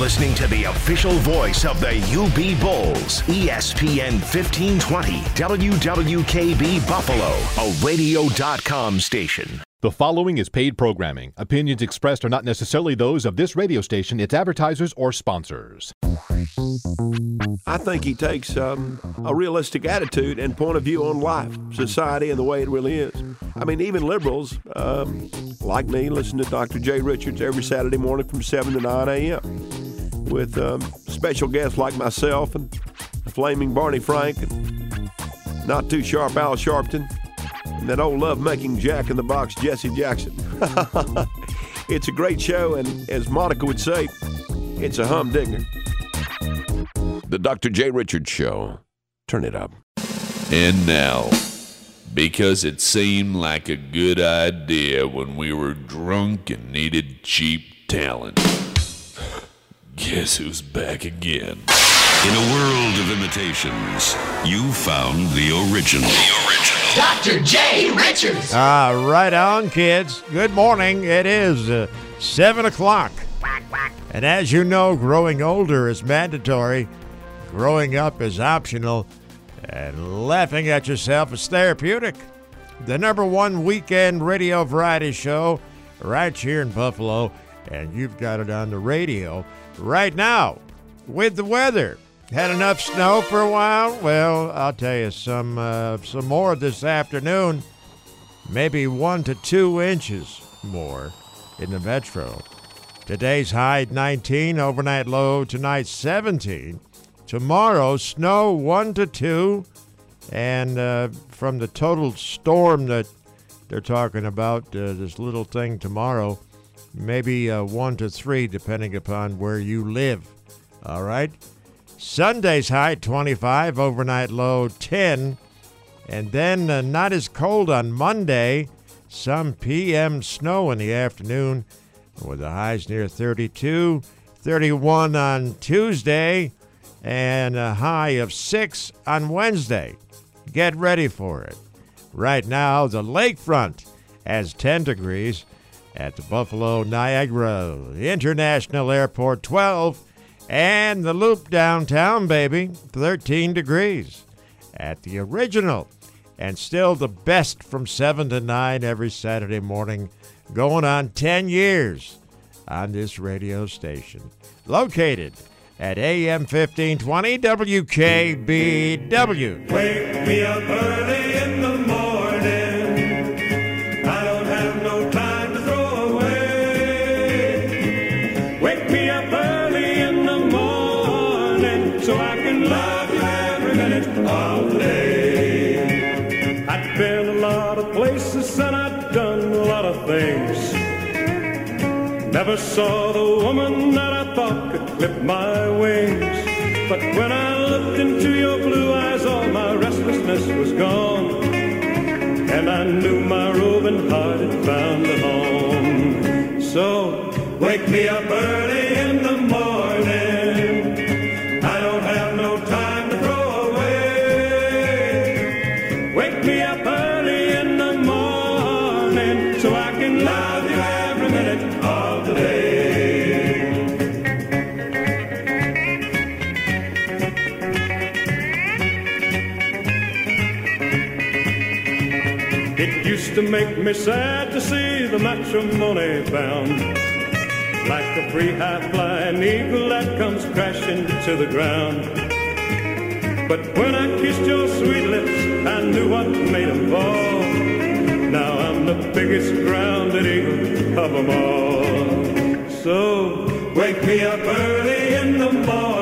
listening to the official voice of the UB Bulls, ESPN 1520, WWKB Buffalo, a radio.com station. The following is paid programming. Opinions expressed are not necessarily those of this radio station, its advertisers, or sponsors. I think he takes um, a realistic attitude and point of view on life, society, and the way it really is. I mean, even liberals um, like me listen to Dr. Jay Richards every Saturday morning from 7 to 9 a.m. with um, special guests like myself and Flaming Barney Frank and not too sharp Al Sharpton and that old love-making Jack in the Box Jesse Jackson. it's a great show, and as Monica would say, it's a humdinger. The Dr. Jay Richards Show. Turn it up. And now, because it seemed like a good idea when we were drunk and needed cheap talent. Guess who's back again? In a world of imitations, you found the original. The original. Dr. Jay Richards. Ah, right on, kids. Good morning. It is uh, 7 o'clock. And as you know, growing older is mandatory, growing up is optional, and laughing at yourself is therapeutic. The number one weekend radio variety show right here in Buffalo, and you've got it on the radio right now with the weather. Had enough snow for a while? Well, I'll tell you some uh, some more this afternoon. Maybe one to two inches more in the metro. Today's high 19, overnight low tonight 17. Tomorrow snow one to two, and uh, from the total storm that they're talking about, uh, this little thing tomorrow, maybe uh, one to three, depending upon where you live. All right. Sunday's high 25, overnight low 10. And then uh, not as cold on Monday. Some PM snow in the afternoon with the highs near 32. 31 on Tuesday and a high of 6 on Wednesday. Get ready for it. Right now, the lakefront has 10 degrees at the Buffalo Niagara International Airport 12 and the Loop downtown, baby, 13 degrees. At the original, and still the best from 7 to 9 every Saturday morning, going on 10 years on this radio station. Located at AM 1520 WKBW. Wake me up early Never saw the woman that I thought could clip my wings. But when I looked into your blue eyes, all my restlessness was gone. And I knew my roving heart had found a home. So wake me up early in the morning. Used to make me sad to see the matrimony bound. Like a free high flying eagle that comes crashing to the ground. But when I kissed your sweet lips, I knew what made them fall. Now I'm the biggest grounded eagle of them all. So wake me up early in the morning.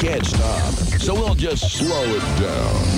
Can't, stop. So we'll just slow it down.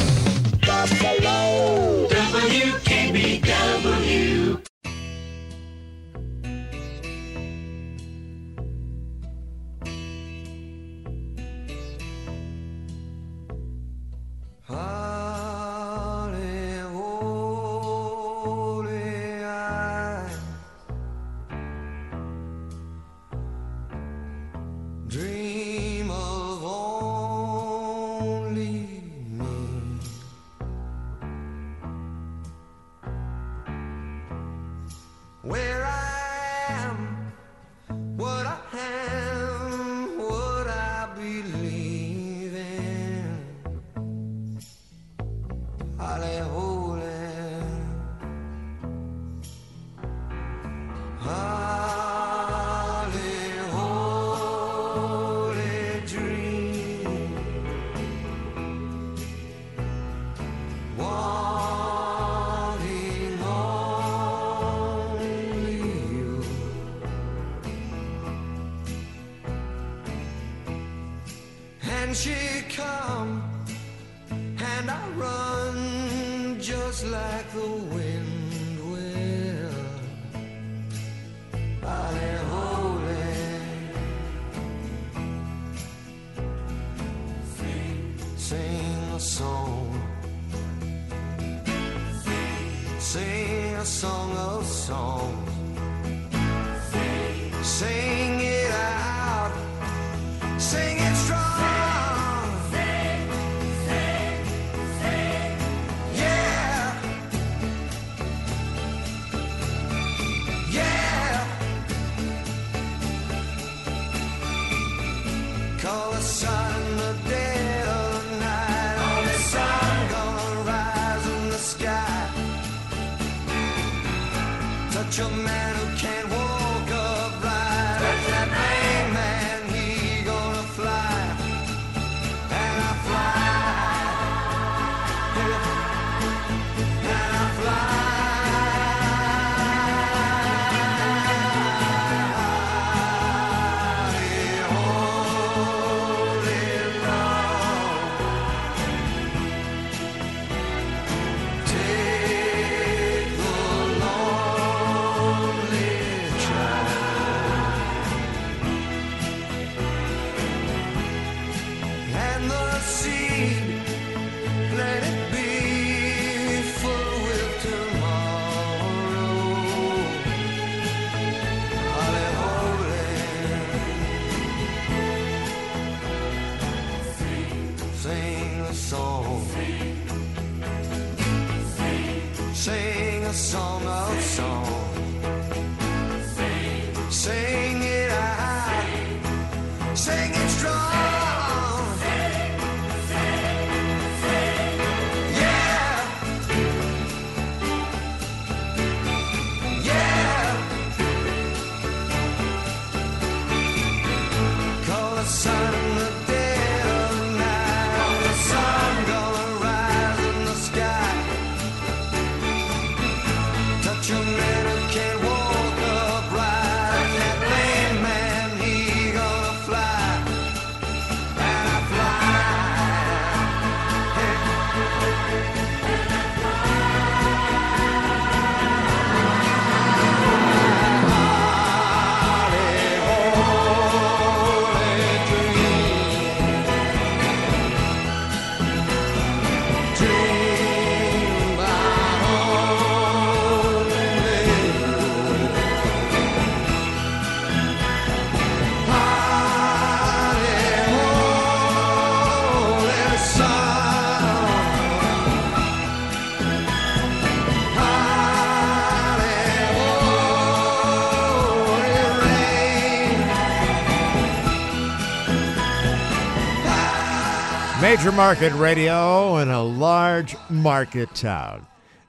Major market radio in a large market town.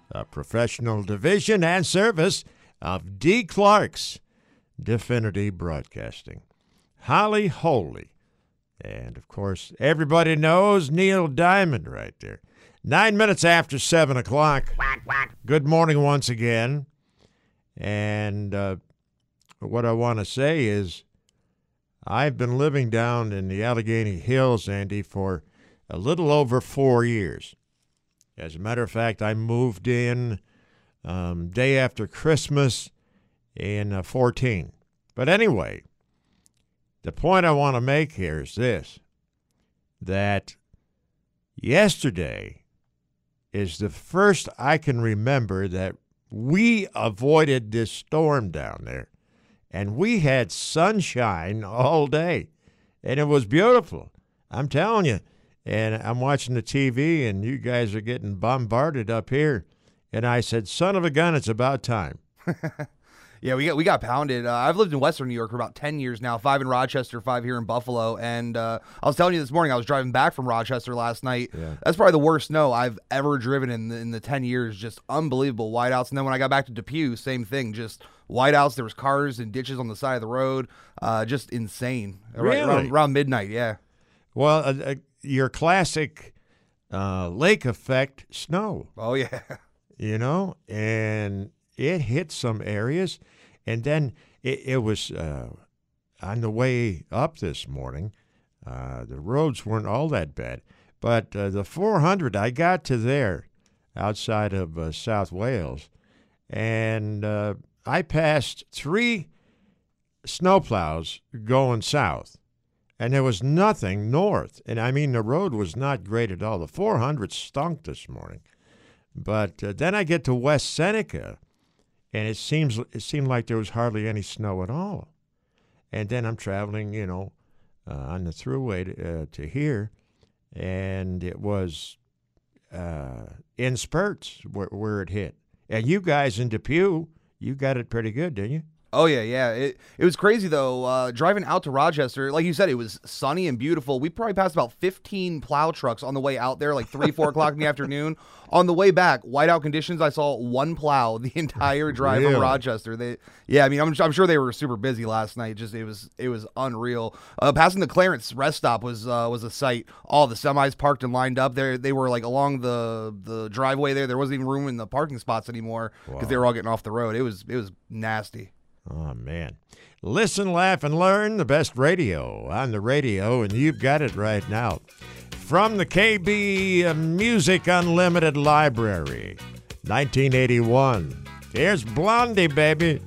A professional division and service of D. Clark's Definity Broadcasting. Holly Holy. And of course, everybody knows Neil Diamond right there. Nine minutes after seven o'clock. Good morning once again. And uh, what I want to say is, I've been living down in the Allegheny Hills, Andy, for a little over four years. As a matter of fact, I moved in um, day after Christmas in uh, 14. But anyway, the point I want to make here is this that yesterday is the first I can remember that we avoided this storm down there. And we had sunshine all day. And it was beautiful. I'm telling you. And I'm watching the TV, and you guys are getting bombarded up here. And I said, Son of a gun, it's about time. Yeah, we got we got pounded. Uh, I've lived in Western New York for about ten years now. Five in Rochester, five here in Buffalo. And uh, I was telling you this morning, I was driving back from Rochester last night. Yeah. That's probably the worst snow I've ever driven in the, in the ten years. Just unbelievable whiteouts. And then when I got back to Depew, same thing. Just whiteouts. There was cars and ditches on the side of the road. Uh, just insane. Right Really? around, around midnight. Yeah. Well, uh, uh, your classic uh, lake effect snow. Oh yeah. you know, and it hit some areas, and then it, it was uh, on the way up this morning. Uh, the roads weren't all that bad, but uh, the 400, I got to there outside of uh, South Wales, and uh, I passed three snowplows going south, and there was nothing north. And I mean, the road was not great at all. The 400 stunk this morning. But uh, then I get to West Seneca, and it seems it seemed like there was hardly any snow at all. And then I'm traveling, you know, uh, on the thruway to, uh, to here, and it was uh, in spurts where, where it hit. And you guys in Depew, you got it pretty good, didn't you? Oh yeah, yeah. It it was crazy though. Uh, driving out to Rochester, like you said, it was sunny and beautiful. We probably passed about fifteen plow trucks on the way out there, like three, four o'clock in the afternoon. On the way back, whiteout conditions. I saw one plow the entire drive Really? from Rochester. They, yeah, I mean, I'm, I'm sure they were super busy last night. Just it was it was unreal. Uh, passing the Clarence rest stop was uh, was a sight. All the semis parked and lined up there. They were like along the the driveway there. There wasn't even room in the parking spots anymore because they were all getting off the road. It was it was nasty. Oh, man. Listen, laugh, and learn the best radio on the radio, and you've got it right now. From the KB Music Unlimited Library, 1981. Here's Blondie, baby.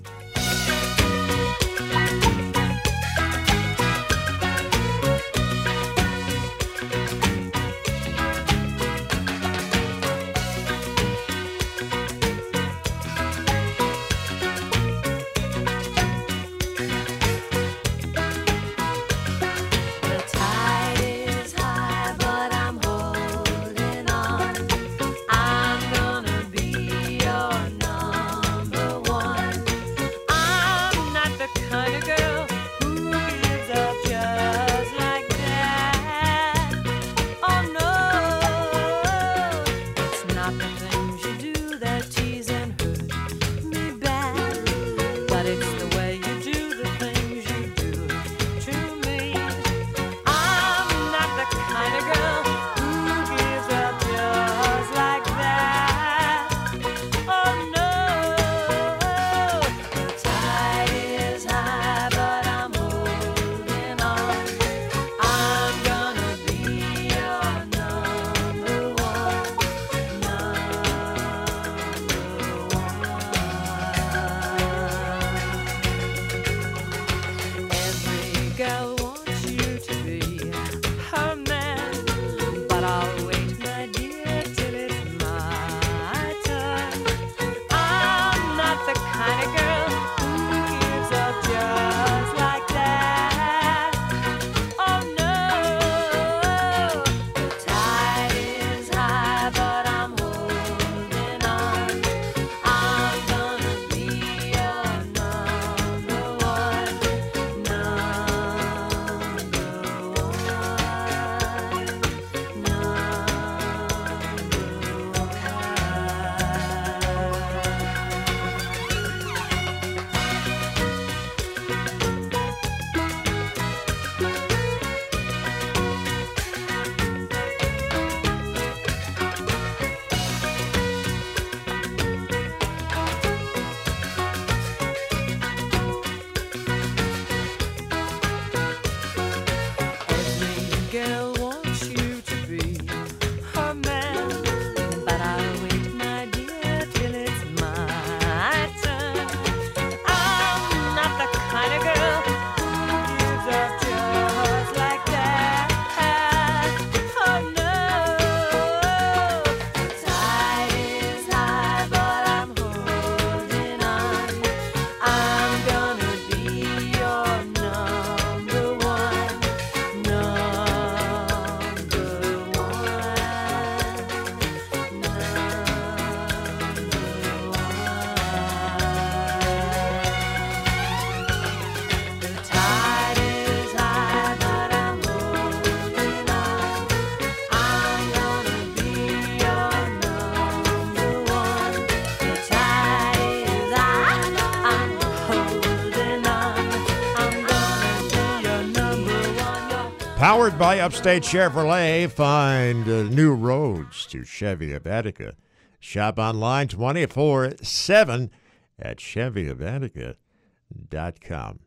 Powered by Upstate Chevrolet, find uh, new roads to Chevy of Attica. Shop online 24 7 at ChevyOfAttica.com.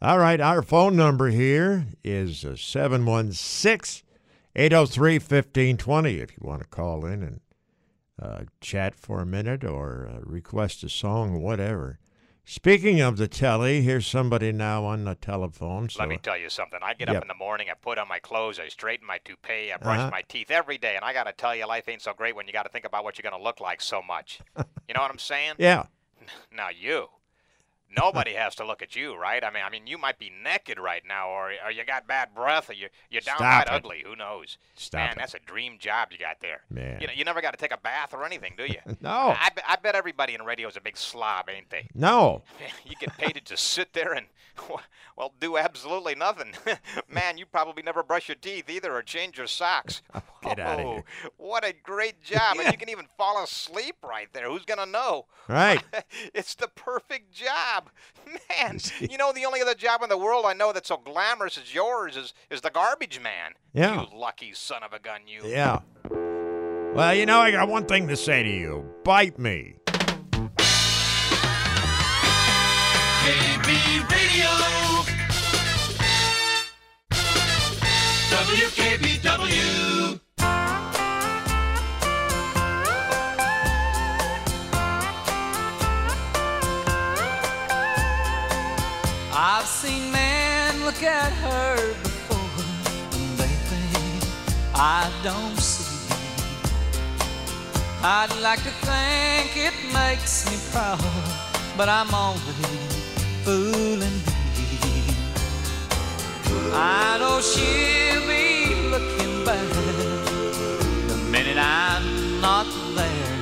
All right, our phone number here is uh, 716 803 1520 if you want to call in and uh, chat for a minute or uh, request a song, whatever. Speaking of the telly, here's somebody now on the telephone. So Let me tell you something. I get Yep. up in the morning, I put on my clothes, I straighten my toupee, I brush Uh-huh. my teeth every day, and I got to tell you, life ain't so great when you got to think about what you're going to look like so much. you know what I'm saying? Yeah. Now you. Nobody has to look at you, right? I mean, I mean, you might be naked right now, or, or you got bad breath, or you you're downright ugly. Who knows? Stop Man, it. that's a dream job you got there. Man. You know, you never got to take a bath or anything, do you? No. I, bet- I bet everybody in radio is a big slob, ain't they? No. you get paid to just sit there and, well, do absolutely nothing. Man, you probably never brush your teeth either or change your socks. Get outta Oh, here. What a great job. And you can even fall asleep right there. Who's going to know? Right. it's the perfect job. Man, you know, the only other job in the world I know that's so glamorous as yours is, is the garbage man. Yeah. You lucky son of a gun, you. Yeah. Well, you know, I got one thing to say to you bite me. KB Radio. WKBW. I don't see. I'd like to think it makes me proud, but I'm only fooling me. I know she'll be looking back the minute I'm not there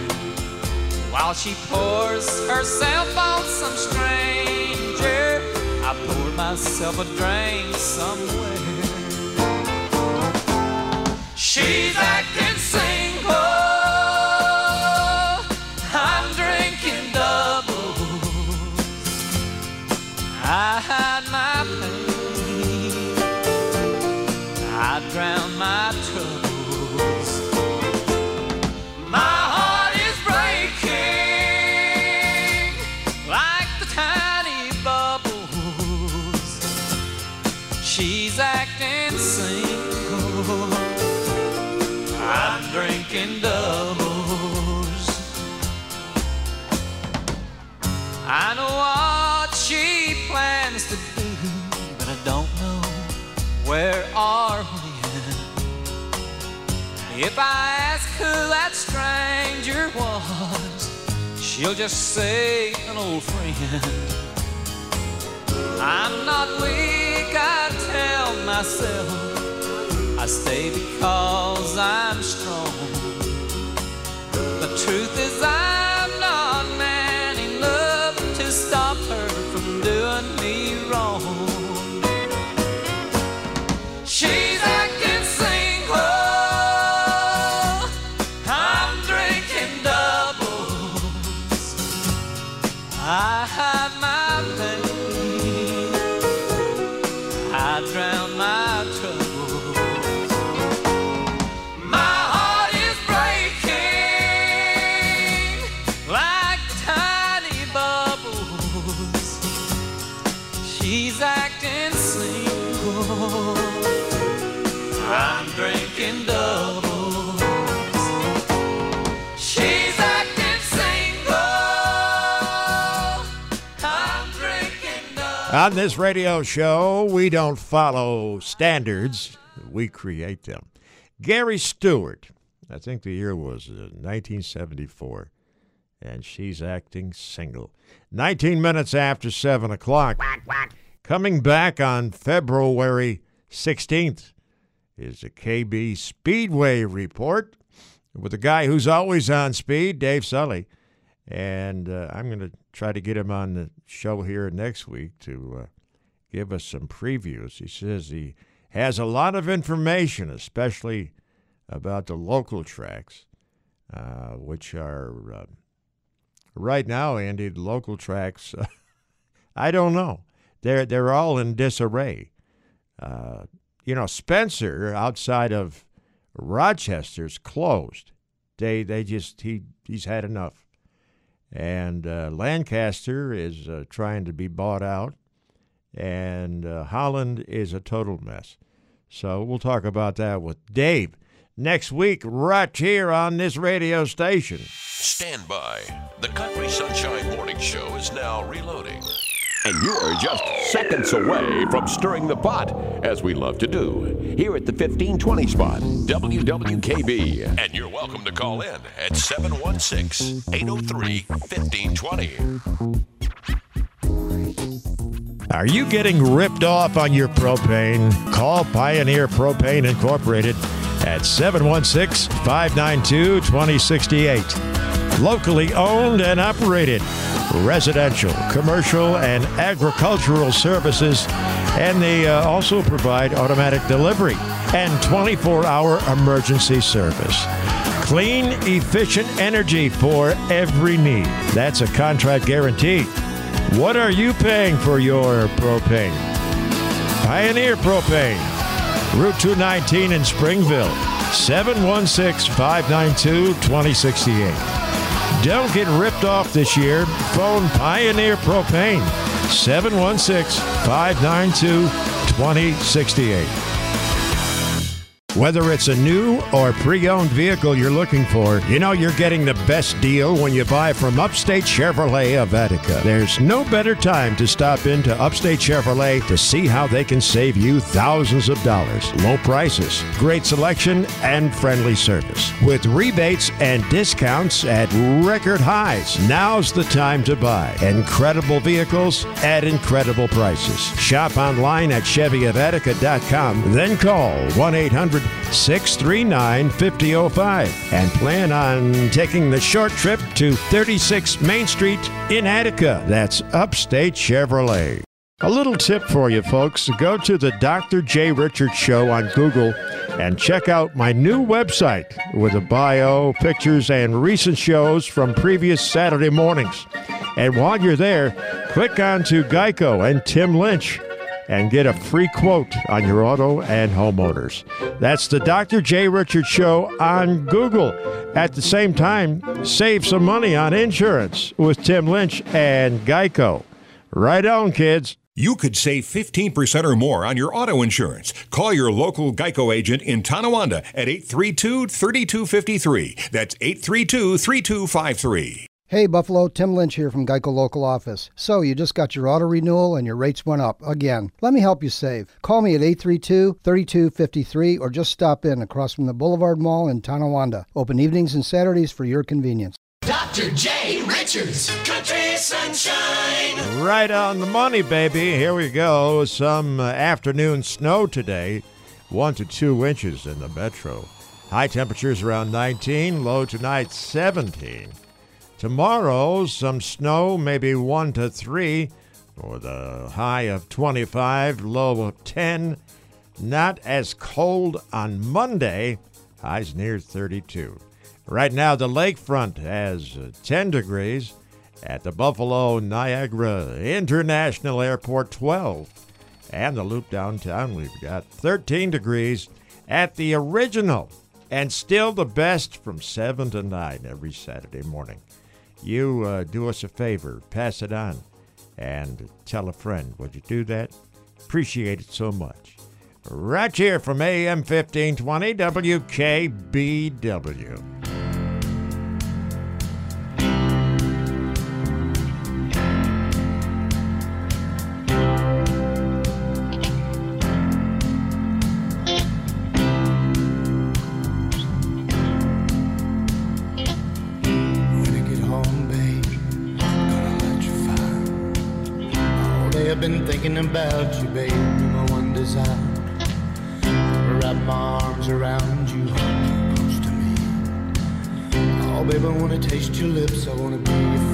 while she pours herself on some stranger. I pour myself a drink somewhere. She's acting If I ask who that stranger was, she'll just say an old friend. I'm not weak, I tell myself. I stay because I'm strong. The truth is, On this radio show, we don't follow standards, we create them. Gary Stewart, I think the year was uh, 1974, and she's acting single. 19 minutes after 7 o'clock. Coming back on February 16th is a KB Speedway report with a guy who's always on speed, Dave Sully. And uh, I'm going to try to get him on the show here next week to uh, give us some previews. He says he has a lot of information, especially about the local tracks, uh, which are uh, right now, Andy. The local tracks, I don't know. They're they're all in disarray. Uh, you know, Spencer outside of Rochester's closed. They they just he he's had enough. And uh, Lancaster is uh, trying to be bought out, and uh, Holland is a total mess. So we'll talk about that with Dave next week, right here on this radio station. Stand by. The Country Sunshine Morning Show is now reloading. And you're just seconds away from stirring the pot, as we love to do, here at the 1520 spot, WWKB. And you're welcome to call in at 716 803 1520. Are you getting ripped off on your propane? Call Pioneer Propane Incorporated at 716 592 2068. Locally owned and operated, residential, commercial, and agricultural services, and they uh, also provide automatic delivery and 24 hour emergency service. Clean, efficient energy for every need. That's a contract guarantee. What are you paying for your propane? Pioneer Propane, Route 219 in Springville, 716 592 2068. Don't get ripped off this year. Phone Pioneer Propane, 716 592 2068. Whether it's a new or pre owned vehicle you're looking for, you know you're getting the best deal when you buy from Upstate Chevrolet of Attica. There's no better time to stop into Upstate Chevrolet to see how they can save you thousands of dollars. Low prices, great selection, and friendly service. With rebates and discounts at record highs, now's the time to buy. Incredible vehicles at incredible prices. Shop online at ChevyofAttica.com, then call 1 800 639 5005 and plan on taking the short trip to 36 Main Street in Attica. That's Upstate Chevrolet. A little tip for you folks go to the Dr. Jay Richards Show on Google and check out my new website with a bio, pictures, and recent shows from previous Saturday mornings. And while you're there, click on to Geico and Tim Lynch and get a free quote on your auto and homeowners. That's the Dr. Jay Richards Show on Google. At the same time, save some money on insurance with Tim Lynch and Geico. Right on, kids. You could save 15% or more on your auto insurance. Call your local Geico agent in Tonawanda at 832 3253. That's 832 3253. Hey Buffalo, Tim Lynch here from Geico Local Office. So, you just got your auto renewal and your rates went up again. Let me help you save. Call me at 832 3253 or just stop in across from the Boulevard Mall in Tonawanda. Open evenings and Saturdays for your convenience. Dr. Jay Richards, Country Sunshine. Right on the money, baby. Here we go. Some uh, afternoon snow today, one to two inches in the metro. High temperatures around 19, low tonight 17. Tomorrow, some snow, maybe one to three, or the high of 25, low of 10. Not as cold on Monday, highs near 32. Right now, the lakefront has uh, 10 degrees. At the Buffalo Niagara International Airport, 12. And the loop downtown, we've got 13 degrees at the original. And still the best from 7 to 9 every Saturday morning. You uh, do us a favor, pass it on, and tell a friend. Would you do that? Appreciate it so much. Right here from AM 1520 WKBW. About you. You're my one desire. Wrap my arms around you, hold you close to me. Oh, babe, I wanna taste your lips. I wanna be your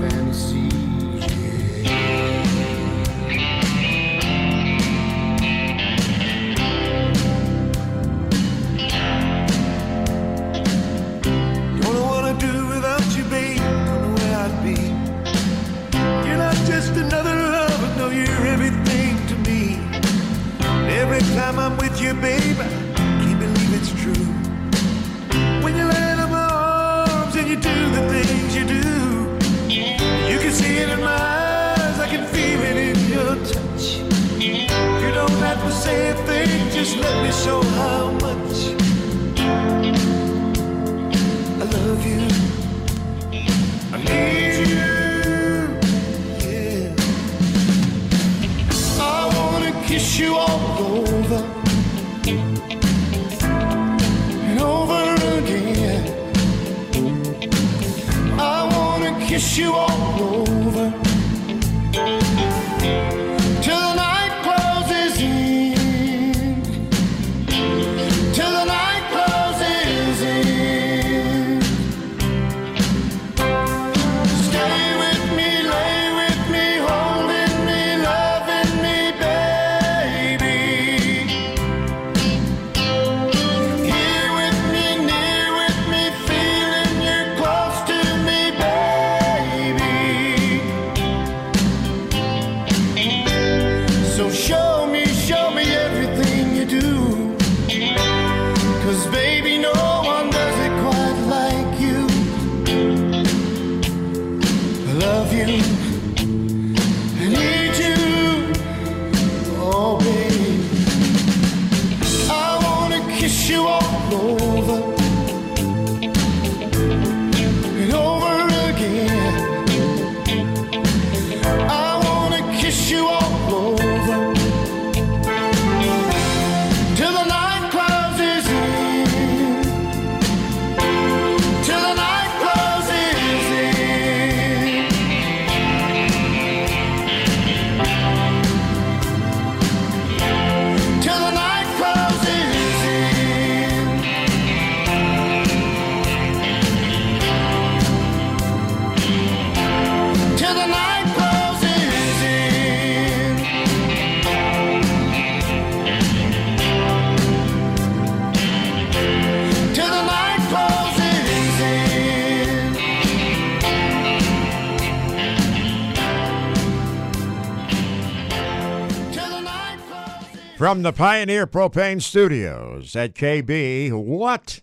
From the Pioneer Propane Studios at KB, what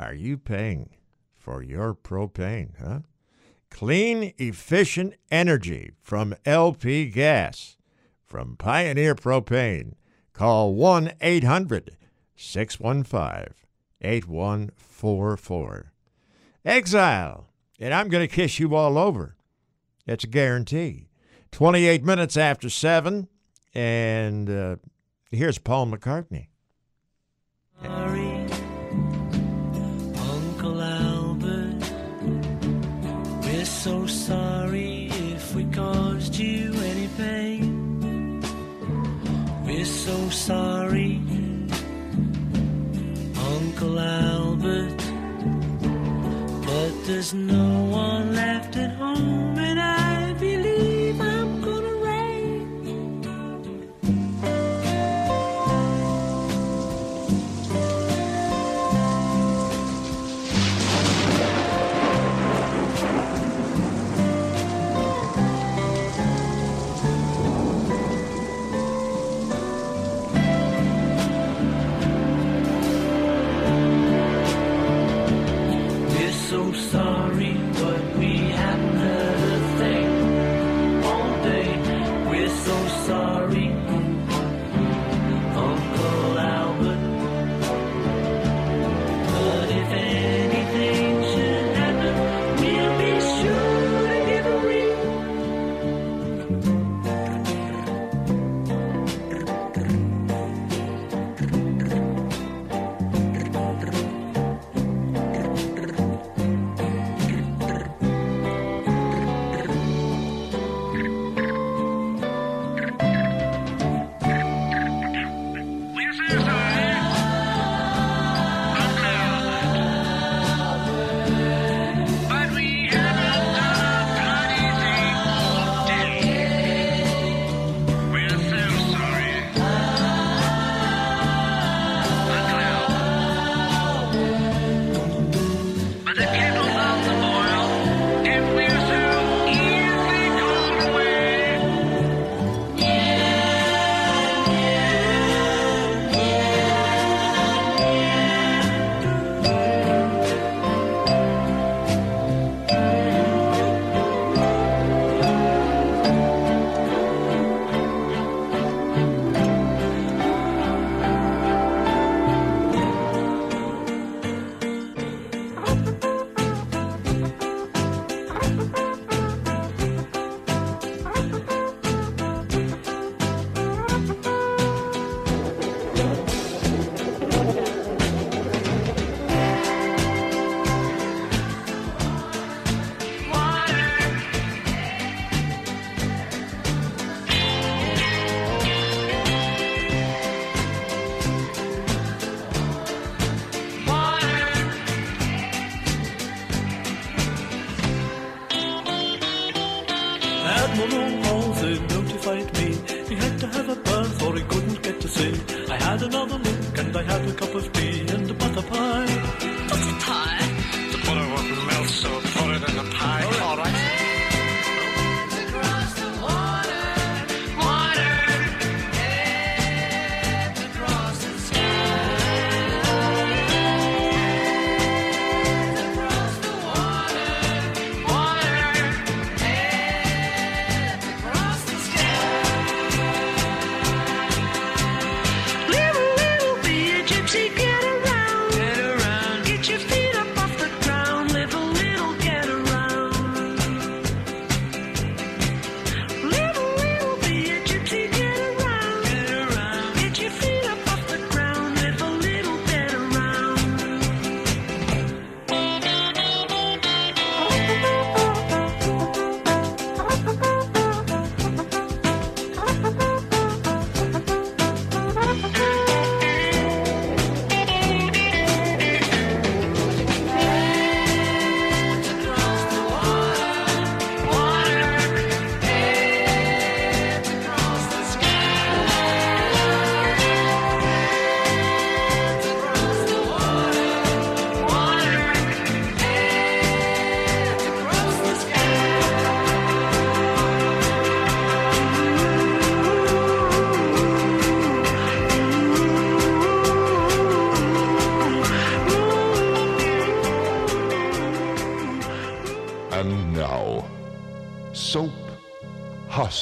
are you paying for your propane, huh? Clean, efficient energy from LP Gas. From Pioneer Propane. Call 1 800 615 8144. Exile, and I'm going to kiss you all over. That's a guarantee. 28 minutes after 7, and. Uh, Here's Paul McCartney. Sorry, Uncle Albert. We're so sorry if we caused you any pain. We're so sorry, Uncle Albert. But there's no one left at home, and I.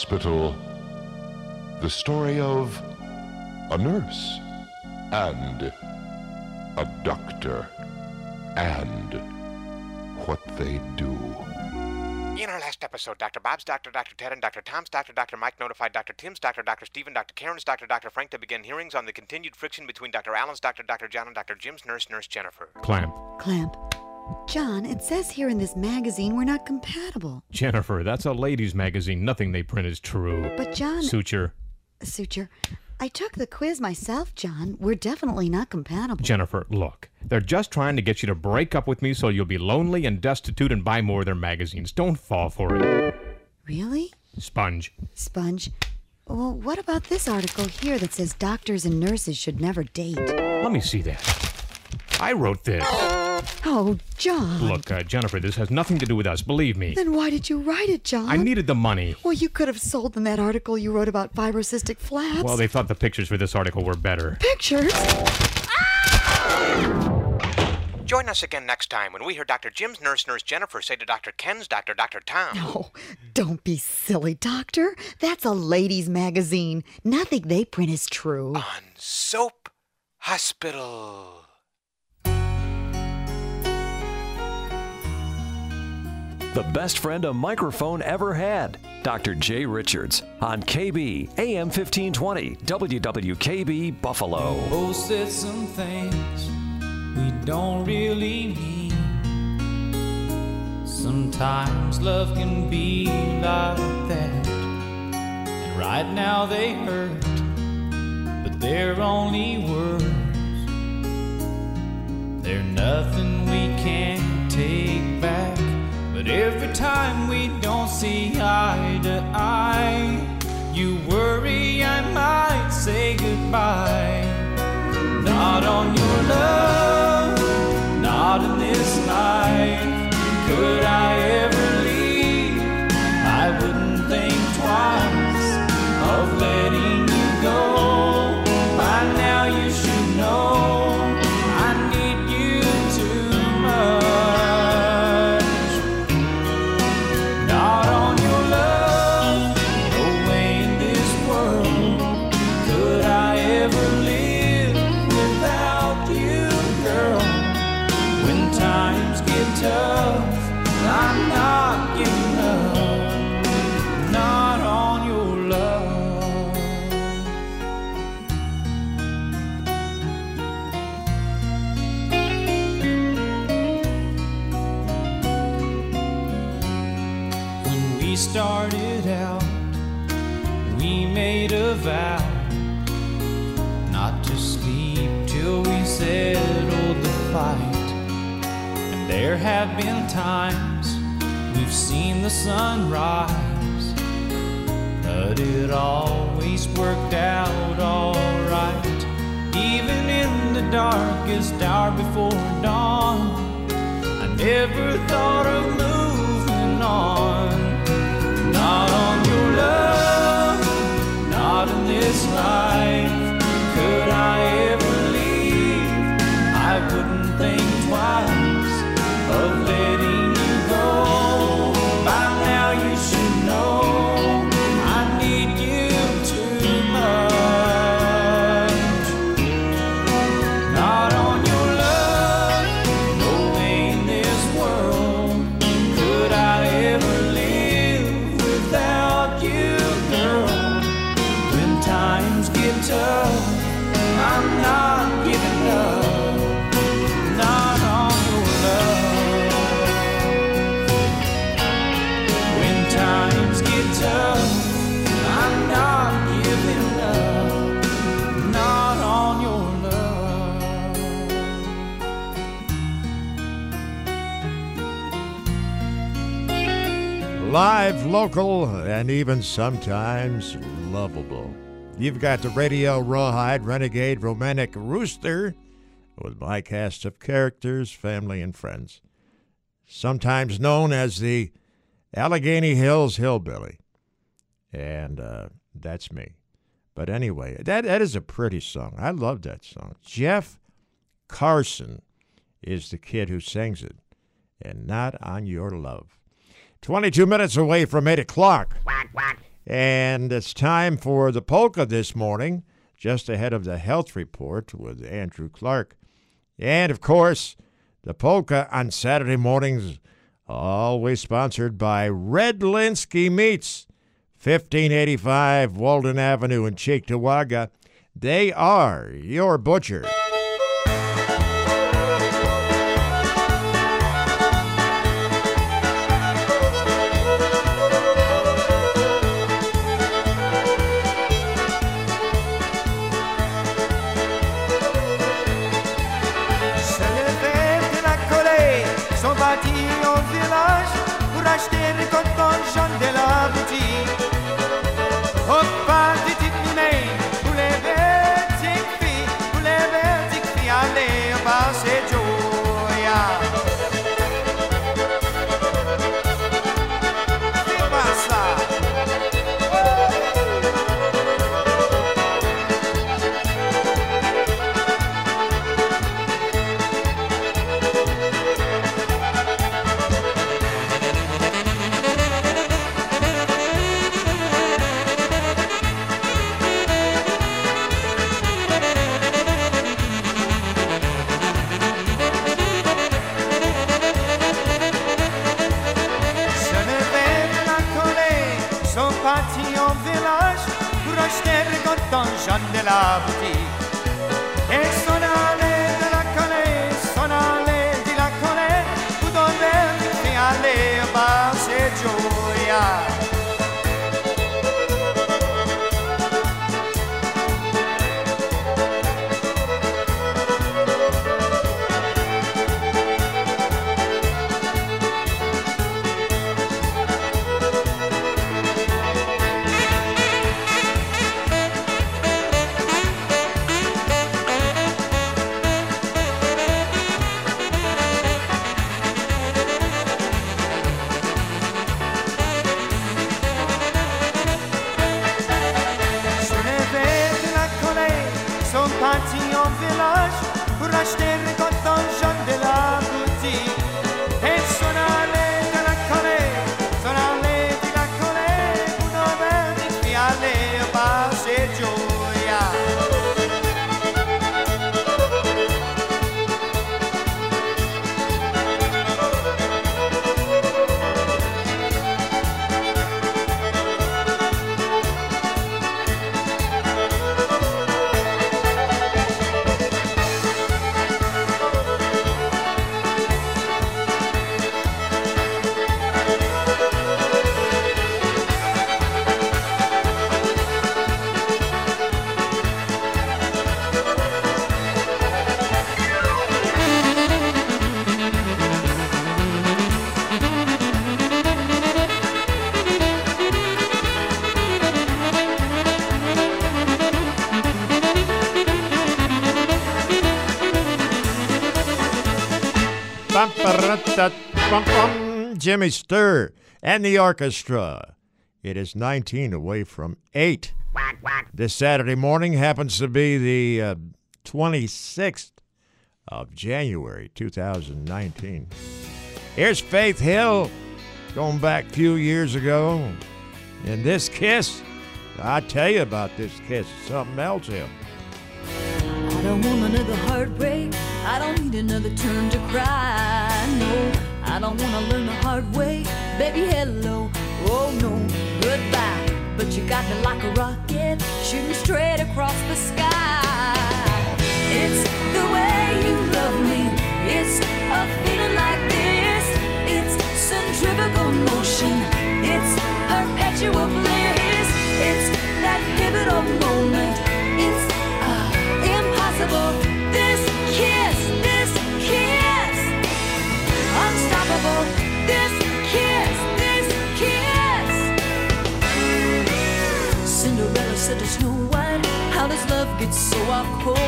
Hospital. The story of a nurse and a doctor and what they do. In our last episode, Dr. Bob's doctor, Dr. Ted, and Dr. Tom's doctor, Dr. Mike notified Dr. Tim's doctor, Dr. Stephen, Dr. Karen's doctor, Dr. Frank to begin hearings on the continued friction between Dr. Allen's doctor, Dr. John, and Dr. Jim's nurse, Nurse Jennifer. Clamp. Clamp. John, it says here in this magazine we're not compatible. Jennifer, that's a ladies' magazine. Nothing they print is true. But John- Suture. Suture. I took the quiz myself, John. We're definitely not compatible. Jennifer, look. They're just trying to get you to break up with me so you'll be lonely and destitute and buy more of their magazines. Don't fall for it. Really? Sponge. Sponge. Well, what about this article here that says doctors and nurses should never date? Let me see that. I wrote this. Oh, John. Look, uh, Jennifer, this has nothing to do with us. Believe me. Then why did you write it, John? I needed the money. Well, you could have sold them that article you wrote about fibrocystic flaps. Well, they thought the pictures for this article were better. Pictures? Join us again next time when we hear Dr. Jim's nurse, Nurse Jennifer, say to Dr. Ken's doctor, Dr. Tom. Oh, don't be silly, Doctor. That's a ladies' magazine. Nothing they print is true. On Soap Hospital. The best friend a microphone ever had. Dr. Jay Richards on KB AM 1520 WWKB Buffalo. Oh, said some things we don't really mean. Sometimes love can be like that. And right now they hurt, but they're only words. They're nothing we can't take back. But every time we don't see eye to eye, you worry I might say goodbye. Not on your love, not in this life. Could I ever leave? I wouldn't think twice of letting started out, we made a vow not to sleep till we settled the fight. And there have been times we've seen the sun rise, but it always worked out alright. Even in the darkest hour before dawn, I never thought of moving on. Not on your love, not in this life. Could I ever leave? I wouldn't think twice of letting Live, local, and even sometimes lovable. You've got the radio rawhide, renegade, romantic rooster with my cast of characters, family, and friends. Sometimes known as the Allegheny Hills Hillbilly. And uh, that's me. But anyway, that, that is a pretty song. I love that song. Jeff Carson is the kid who sings it, and not on your love. 22 minutes away from 8 o'clock. And it's time for the polka this morning, just ahead of the health report with Andrew Clark. And of course, the polka on Saturday mornings, always sponsored by Redlinski Meats, 1585 Walden Avenue in Cheektowaga. They are your butcher. Jimmy Sturr and the orchestra. It is 19 away from 8. This Saturday morning happens to be the uh, 26th of January 2019. Here's Faith Hill going back a few years ago. And this kiss, I tell you about this kiss, something else here. Don't want another heartbreak. I don't need another turn to cry. No, I don't want to learn the hard way. Baby, hello. Oh no, goodbye. But you got me like a rocket, shooting straight across the sky. It's the way you love me. It's a feeling like this. It's centrifugal motion. It's perpetual bliss. It's that pivotal moment. Said to Snow White, How does love get so off course?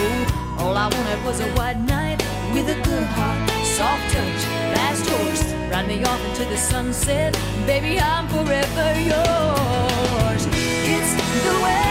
Oh, all I wanted was a white knight with a good heart, soft touch, fast horse. Ride me off into the sunset, baby, I'm forever yours. It's the way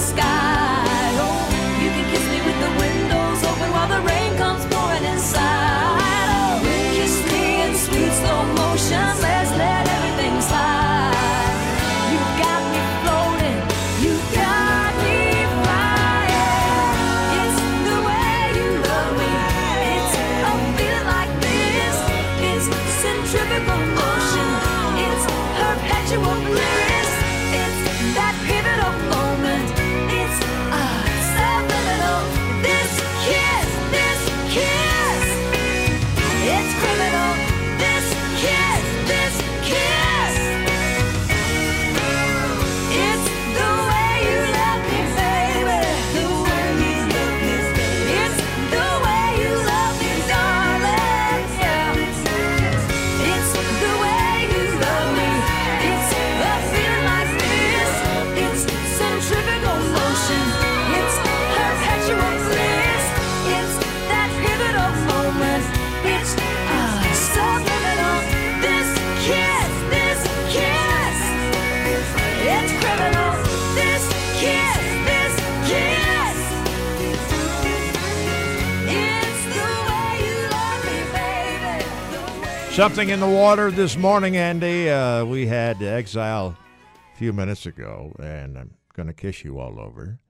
sky. Something in the water this morning, Andy. Uh, we had Exile a few minutes ago, and I'm going to kiss you all over.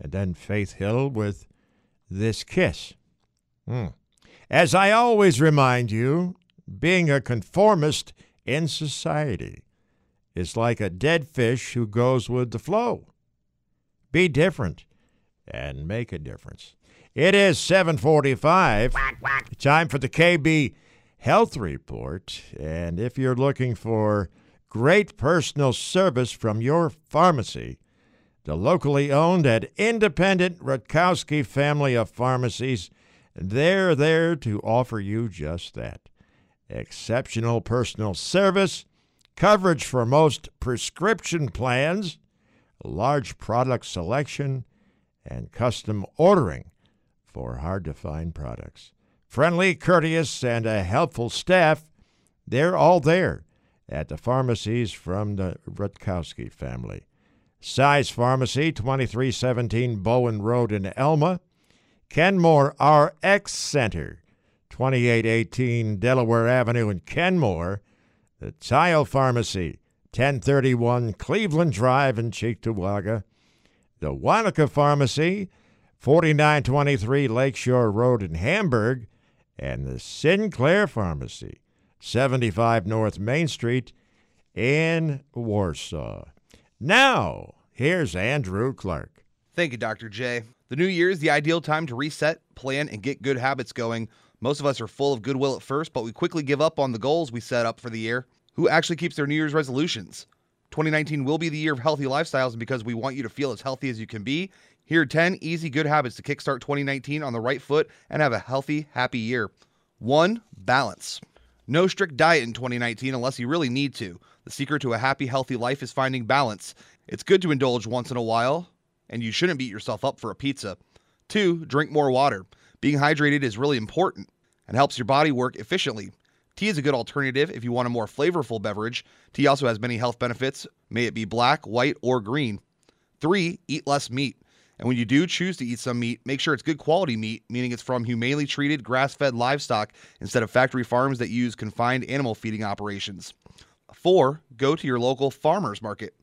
And then Faith Hill with This Kiss. Hmm. As I always remind you, being a conformist in society is like a dead fish who goes with the flow. Be different and make a difference. It is 745. Time for the KB Health Report. And if you're looking for great personal service from your pharmacy, the locally owned and independent Rutkowski family of pharmacies, they're there to offer you just that. Exceptional personal service, coverage for most prescription plans, large product selection, and custom ordering for hard to find products. Friendly, courteous, and a helpful staff, they're all there at the pharmacies from the Rutkowski family. Size Pharmacy, 2317 Bowen Road in Elma. Kenmore RX Center, 2818 Delaware Avenue in Kenmore. The Tile Pharmacy, 1031 Cleveland Drive in Cheektowaga. The Wanakah Pharmacy, 4923 Lakeshore Road in Hamburg. And the Sinclair Pharmacy, 75 North Main Street in Warsaw. Now, here's Andrew Clark. Thank you, Dr. Jay. The new year is the ideal time to reset, plan, and get good habits going. Most of us are full of goodwill at first, but we quickly give up on the goals we set up for the year. Who actually keeps their New Year's resolutions? 2019 will be the year of healthy lifestyles, and because we want you to feel as healthy as you can be, here are 10 easy good habits to kickstart 2019 on the right foot and have a healthy, happy year. 1. Balance. No strict diet in 2019 unless you really need to. The secret to a happy, healthy life is finding balance. It's good to indulge once in a while, and you shouldn't beat yourself up for a pizza. 2. Drink more water. Being hydrated is really important and helps your body work efficiently. Tea is a good alternative if you want a more flavorful beverage. Tea also has many health benefits, may it be black, white, or green. 3. Eat less meat. And when you do choose to eat some meat, make sure it's good quality meat, meaning it's from humanely treated, grass fed livestock instead of factory farms that use confined animal feeding operations. 4. Go to your local farmer's market.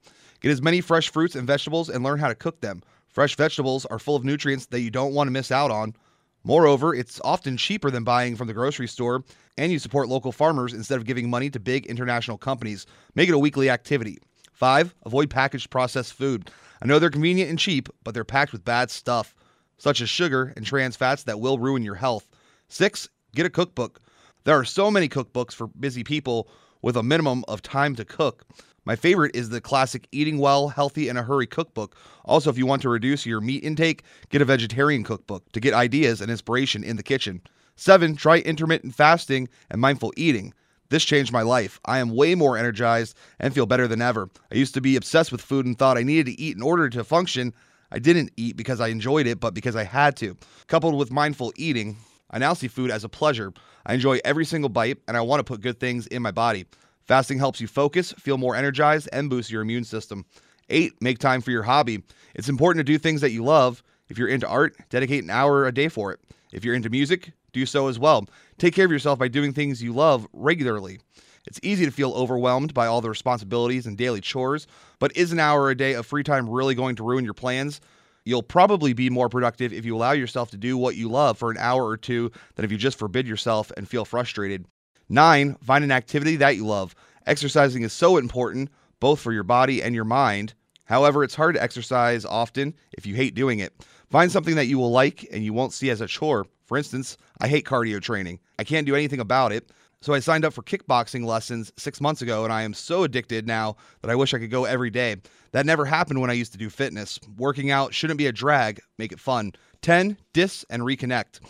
Get as many fresh fruits and vegetables and learn how to cook them. Fresh vegetables are full of nutrients that you don't want to miss out on. Moreover, it's often cheaper than buying from the grocery store, and you support local farmers instead of giving money to big international companies. Make it a weekly activity. 5. Avoid packaged processed food. I know they're convenient and cheap, but they're packed with bad stuff, such as sugar and trans fats that will ruin your health. 6. Get a cookbook. There are so many cookbooks for busy people with a minimum of time to cook. My favorite is the classic Eating Well, Healthy in a Hurry cookbook. Also, if you want to reduce your meat intake, get a vegetarian cookbook to get ideas and inspiration in the kitchen. 7. Try intermittent fasting and mindful eating. This changed my life. I am way more energized and feel better than ever. I used to be obsessed with food and thought I needed to eat in order to function. I didn't eat because I enjoyed it, but because I had to. Coupled with mindful eating, I now see food as a pleasure. I enjoy every single bite and I want to put good things in my body. Fasting helps you focus, feel more energized, and boost your immune system. 8. Make time for your hobby. It's important to do things that you love. If you're into art, dedicate an hour a day for it. If you're into music, do so as well. Take care of yourself by doing things you love regularly. It's easy to feel overwhelmed by all the responsibilities and daily chores, but is an hour a day of free time really going to ruin your plans? You'll probably be more productive if you allow yourself to do what you love for an hour or two than if you just forbid yourself and feel frustrated. Nine, find an activity that you love. Exercising is so important, both for your body and your mind. However, it's hard to exercise often if you hate doing it. Find something that you will like and you won't see as a chore. For instance, I hate cardio training. I can't do anything about it. So I signed up for kickboxing lessons six months ago, and I am so addicted now that I wish I could go every day. That never happened when I used to do fitness. Working out shouldn't be a drag, make it fun. 10. Dis and reconnect.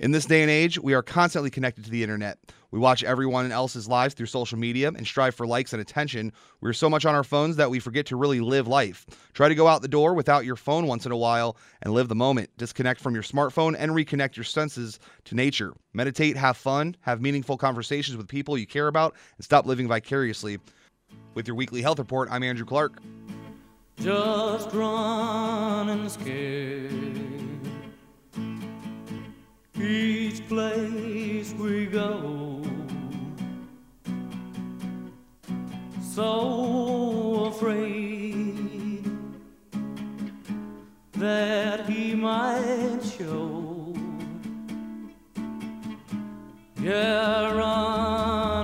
In this day and age, we are constantly connected to the internet. We watch everyone else's lives through social media and strive for likes and attention. We're so much on our phones that we forget to really live life. Try to go out the door without your phone once in a while and live the moment. Disconnect from your smartphone and reconnect your senses to nature. Meditate, have fun, have meaningful conversations with people you care about, and stop living vicariously. With your weekly health report, I'm Andrew Clark. just running scared. Each place we go, so afraid that he might show. Yeah, running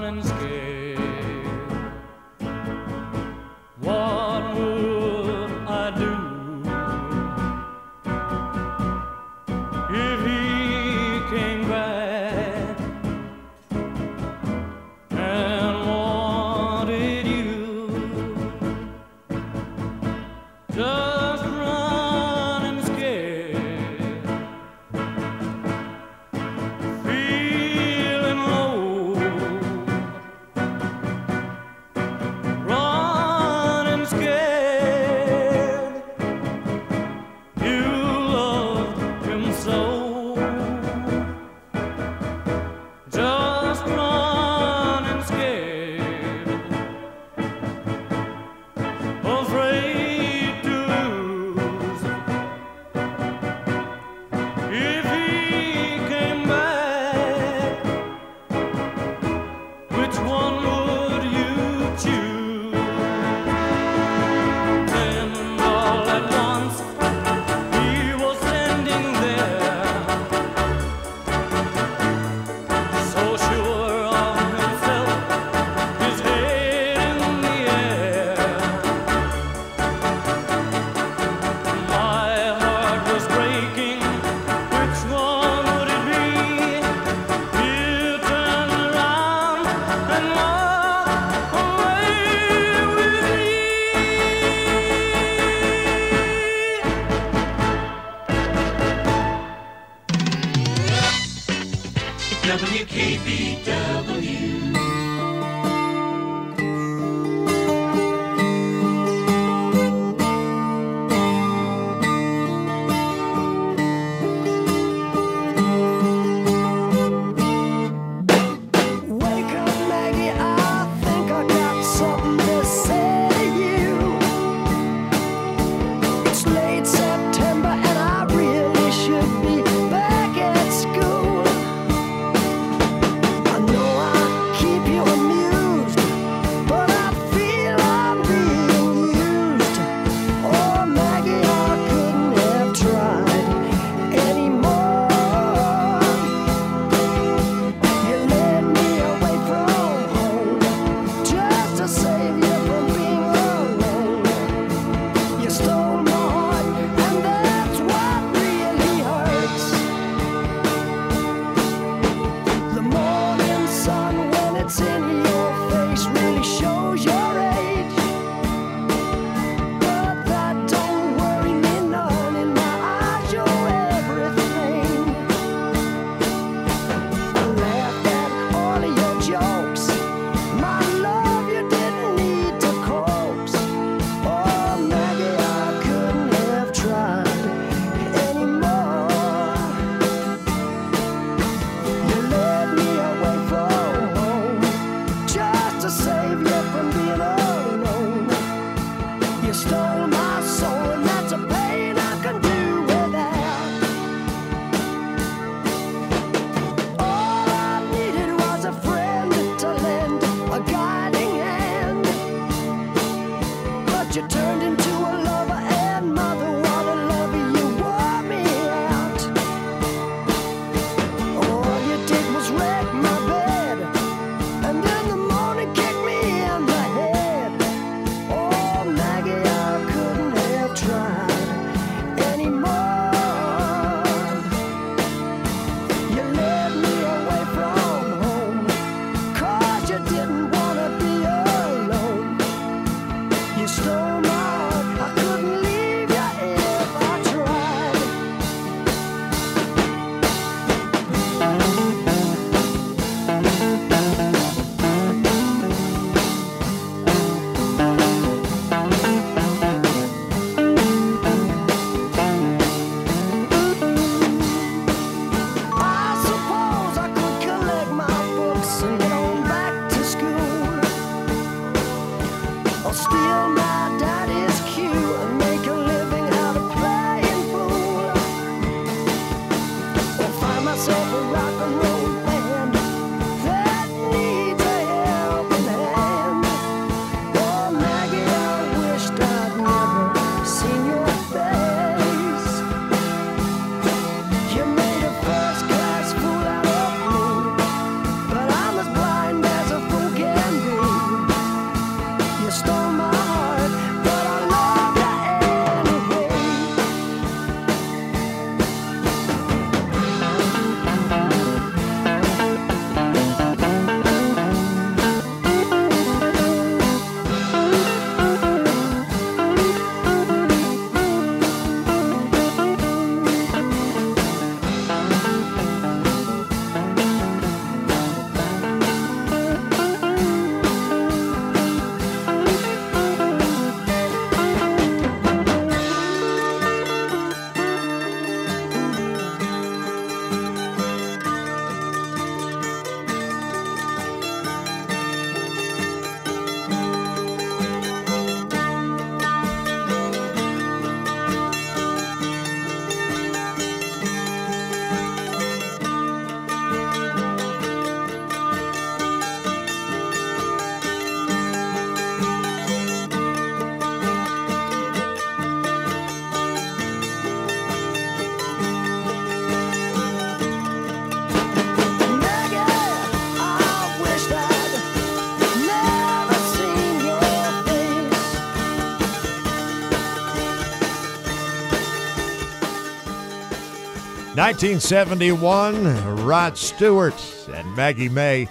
1971, Rod Stewart and Maggie May.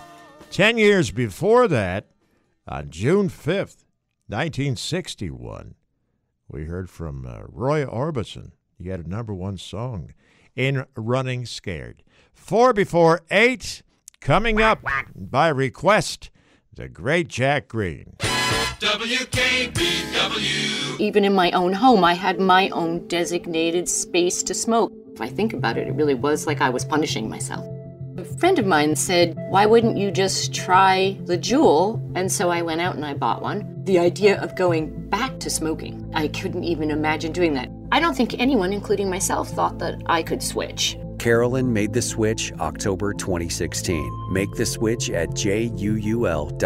Ten years before that, on June 5th, 1961, we heard from uh, Roy Orbison. He had a number one song in Running Scared. Four before eight, coming up by request, the great Jack Greene. WKBW. Even in my own home, I had my own designated space to smoke. If I think about it, it really was like I was punishing myself. A friend of mine said, Why wouldn't you just try the JUUL? And so I went out and I bought one. The idea of going back to smoking, I couldn't even imagine doing that. I don't think anyone, including myself, thought that I could switch. Carolyn made the switch October 2016. Make the switch at JUUL.com.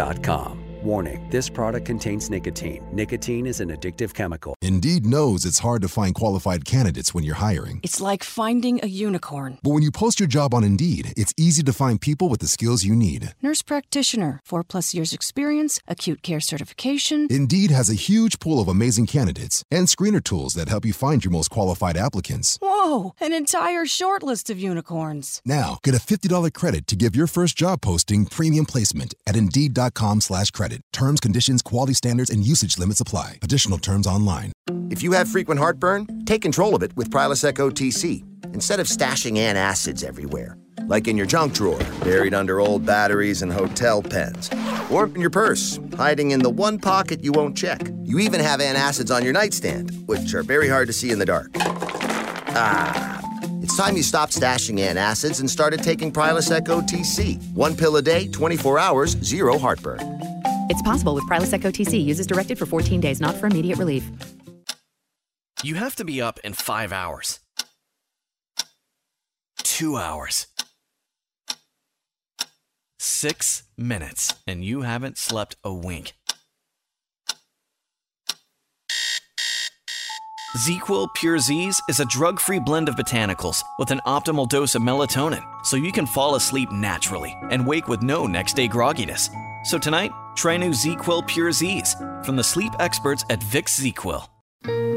Warning this product contains nicotine. Nicotine is an addictive chemical. Indeed knows it's hard to find qualified candidates when you're hiring. It's like finding a unicorn. But when you post your job on Indeed, it's easy to find people with the skills you need. Nurse practitioner, four plus years experience, acute care certification. Indeed has a huge pool of amazing candidates and screener tools that help you find your most qualified applicants. Whoa, an entire short list of unicorns. Now, get a $50 credit to give your first job posting premium placement at Indeed.com slash credit. Terms, conditions, quality standards, and usage limits apply. Additional terms online. If you have frequent heartburn, take control of it with Prilosec OTC instead of stashing antacids everywhere, like in your junk drawer, buried under old batteries and hotel pens, or in your purse, hiding in the one pocket you won't check. You even have antacids on your nightstand, which are very hard to see in the dark. Ah, it's time you stopped stashing antacids and started taking Prilosec OTC. One pill a day, 24 hours, zero heartburn. It's possible with Prilosec OTC. Uses directed for 14 days, not for immediate relief. You have to be up in five hours. Two hours. Six minutes, and you haven't slept a wink. ZzzQuil Pure Z's is a drug free blend of botanicals with an optimal dose of melatonin so you can fall asleep naturally and wake with no next day grogginess. So tonight, try new ZzzQuil Pure Z's from the sleep experts at Vicks ZzzQuil.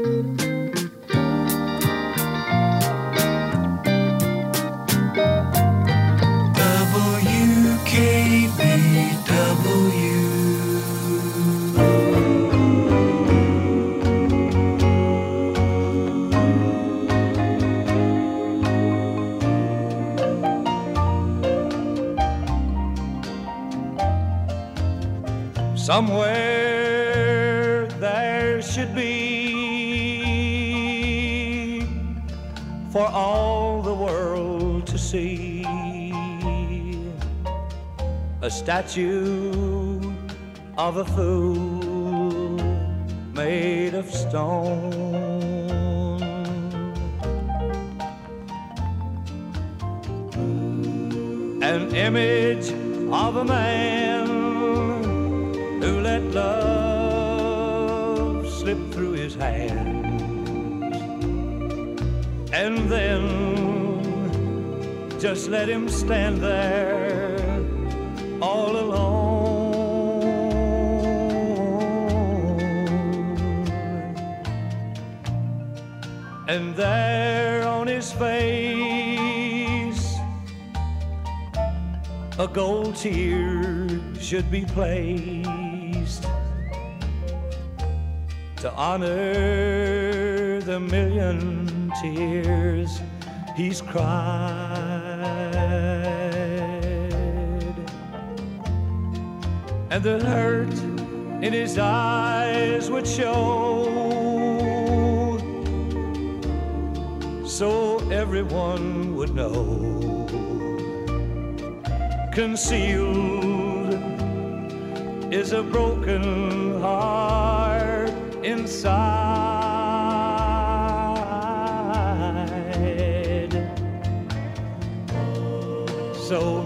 Somewhere there should be for all the world to see a statue of a fool made of stone. An image of a man let love slip through his hands. And then just let him stand there all alone. And there on his face a gold tear should be to honor the million tears he's cried. And the hurt in his eyes would show. So everyone would know. Concealed is a broken heart inside. So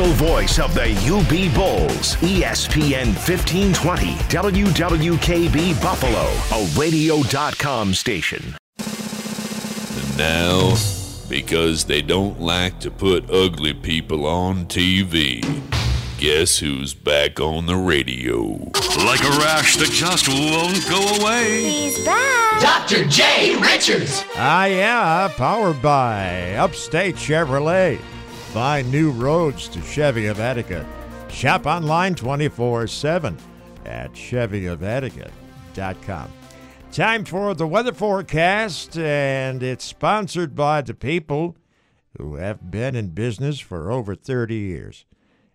official voice of the UB Bulls, ESPN 1520, WWKB Buffalo, a radio.com station. And now, because they don't like to put ugly people on TV, guess who's back on the radio? Like a rash that just won't go away. He's back. Dr. Jay Richards. Ah, yeah, powered by Upstate Chevrolet. Find new roads to Chevy of Attica. Shop online 24 7 at ChevyofAttica.com. Time for the weather forecast, and it's sponsored by the people who have been in business for over 30 years.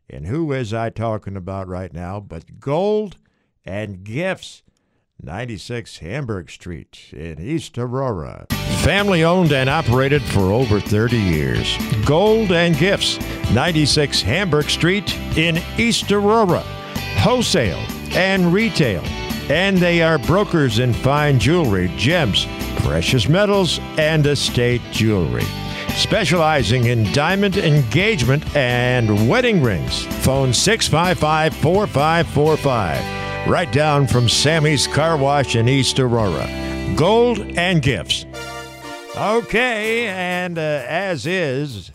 And who is I talking about right now but Gold and Gifts, 96 Hamburg Street in East Aurora. Family owned and operated for over 30 years. Gold and Gifts, 96 Hamburg Street in East Aurora. Wholesale and retail. And they are brokers in fine jewelry, gems, precious metals, and estate jewelry. Specializing in diamond engagement and wedding rings. Phone 655 4545. Right down from Sammy's Car Wash in East Aurora. Gold and gifts. Okay, and uh, as is,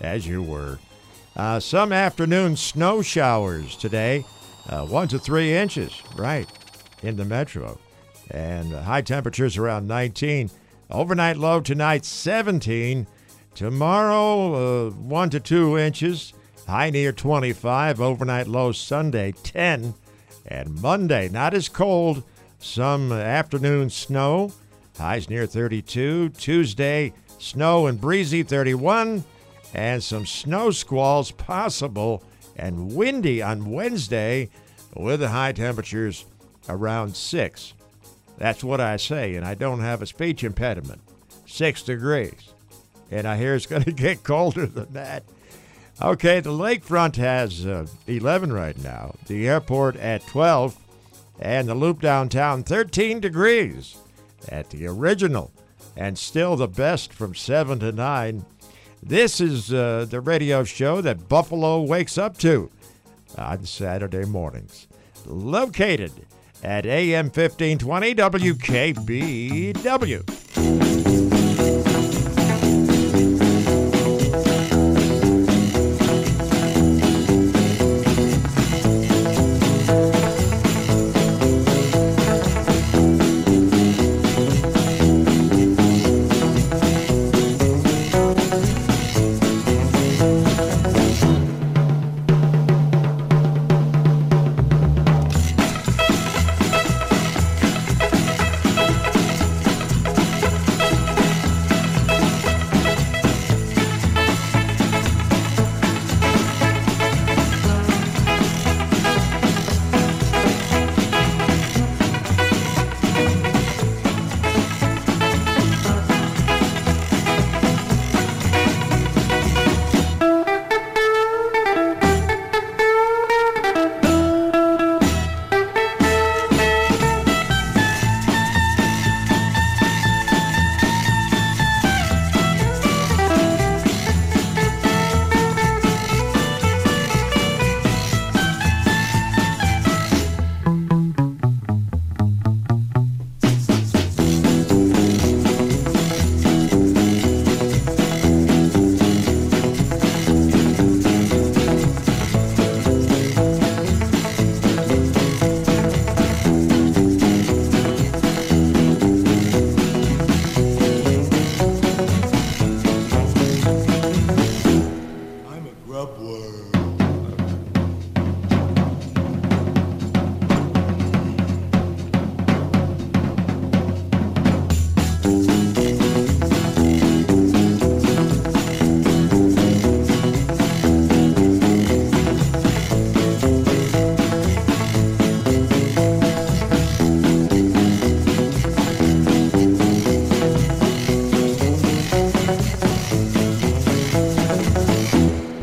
as you were, uh, some afternoon snow showers today, uh, one to three inches, right, in the metro. And high temperatures around 19. Overnight low tonight, 17. Tomorrow, uh, one to two inches, high near 25. Overnight low Sunday, 10. And Monday, not as cold, some afternoon snow, highs near 32. Tuesday, snow and breezy, 31. And some snow squalls possible and windy on Wednesday with the high temperatures around 6. That's what I say, and I don't have a speech impediment. 6 degrees. And I hear it's going to get colder than that. Okay, the lakefront has uh, 11 right now, the airport at 12, and the loop downtown 13 degrees at the original, and still the best from 7 to 9. This is uh, the radio show that Buffalo wakes up to on Saturday mornings. Located at AM 1520 WKBW.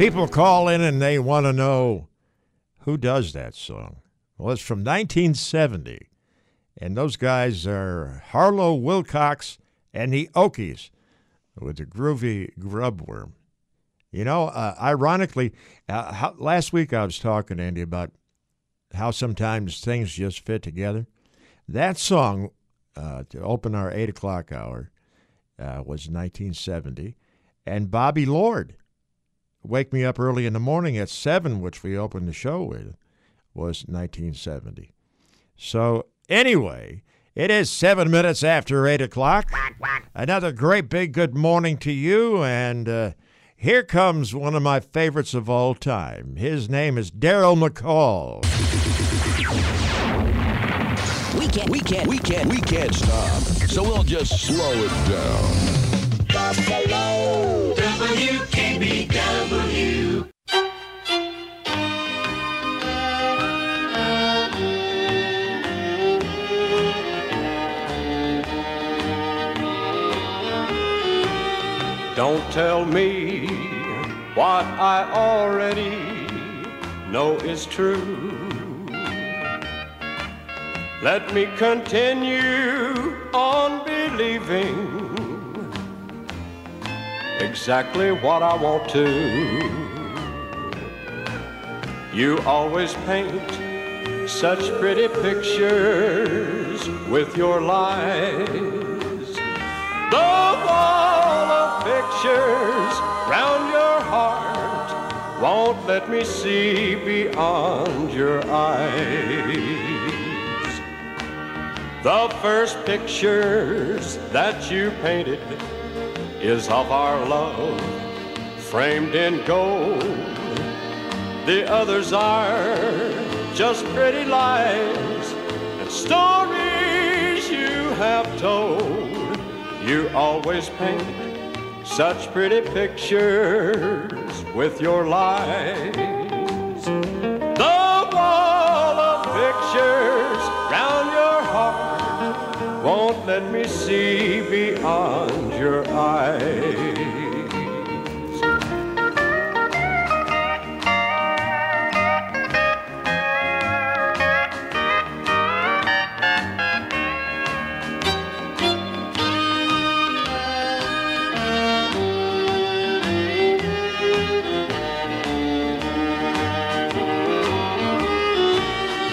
People call in and they want to know who does that song. Well, it's from 1970, and those guys are Harlow Wilcox and the Oakies with the groovy grubworm. You know, uh, ironically, uh, how, last week I was talking, to Andy, about how sometimes things just fit together. That song uh, to open our 8 o'clock hour uh, was 1970. And Bobby Lord, Wake Me Up Early in the Morning at 7, which we opened the show with, was 1970. So, anyway, it is seven minutes after 8 o'clock. Another great big good morning to you. And uh, here comes one of my favorites of all time. His name is Darrell McCall. We can't, we can't, we can't, we can't stop. So we'll just slow it down. Buffalo. Don't tell me what I already know is true. Let me continue on believing exactly what I want to. You always paint such pretty pictures with your lies. The wall of pictures round your heart won't let me see beyond your eyes. The first pictures that you painted is of our love framed in gold. The others are just pretty lies and stories you have told. You always paint such pretty pictures with your lies. The wall of pictures round your heart won't let me see beyond your eyes.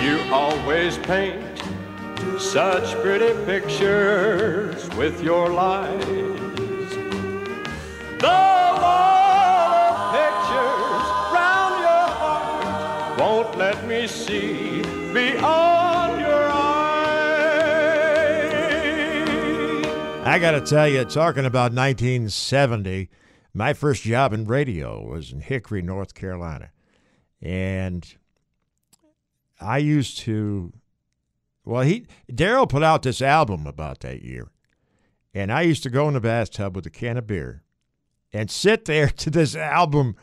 You always paint such pretty pictures with your lies. Let me see beyond your eyes. I got to tell you, talking about 1970, my first job in radio was in Hickory, North Carolina. And I used to, well, he, Darrell put out this album about that year. And I used to go in the bathtub with a can of beer and sit there to this album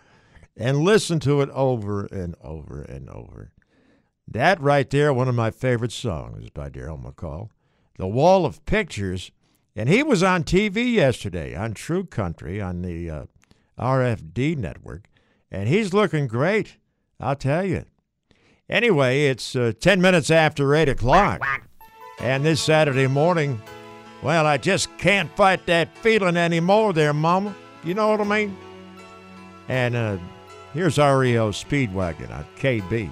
and listen to it over and over and over. That right there, one of my favorite songs by Darrell McCall. The Wall of Pictures. And he was on TV yesterday on True Country on the uh, RFD network. And he's looking great, I'll tell you. Anyway, it's uh, 10 minutes after 8 o'clock. And this Saturday morning, well, I just can't fight that feeling anymore there, Mama. You know what I mean? And uh, here's REO Speedwagon on KB.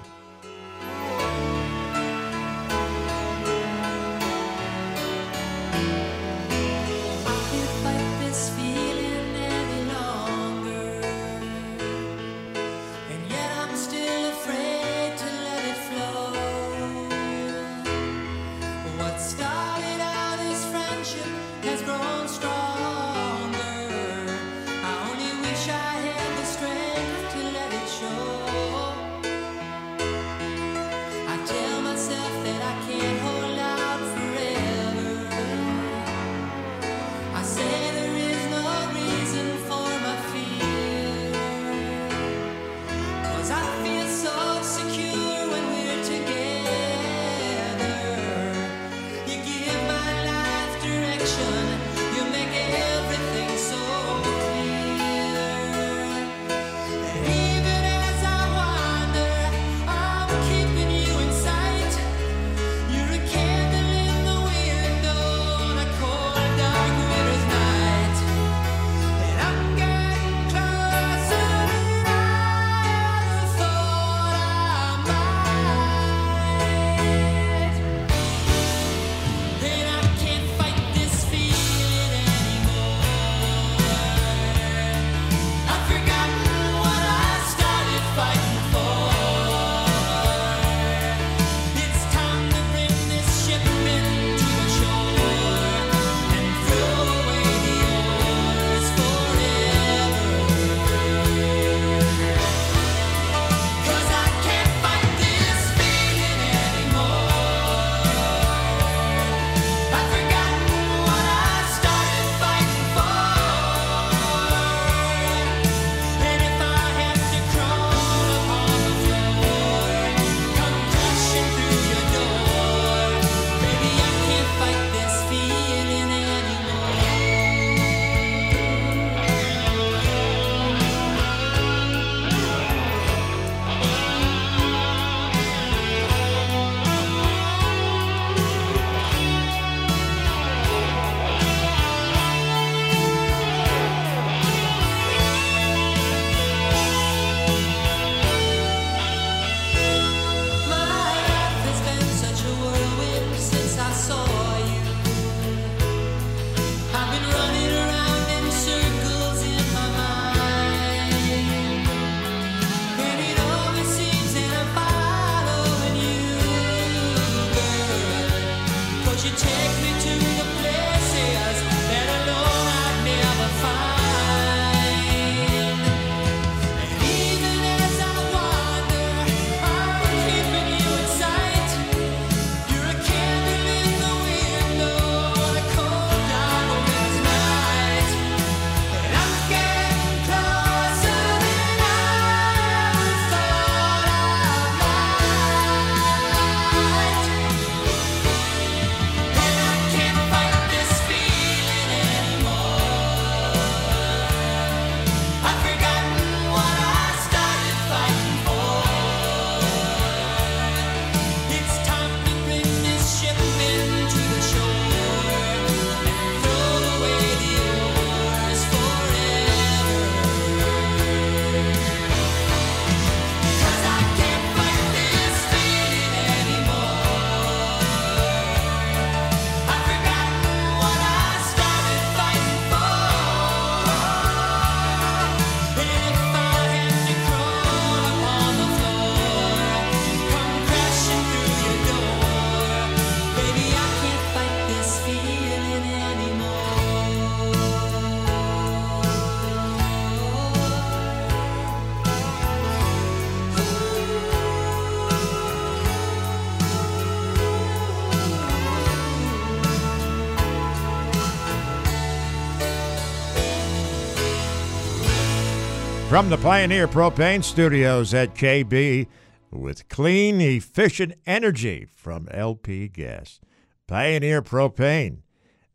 From the Pioneer Propane Studios at KB with clean, efficient energy from LP Gas. Pioneer Propane.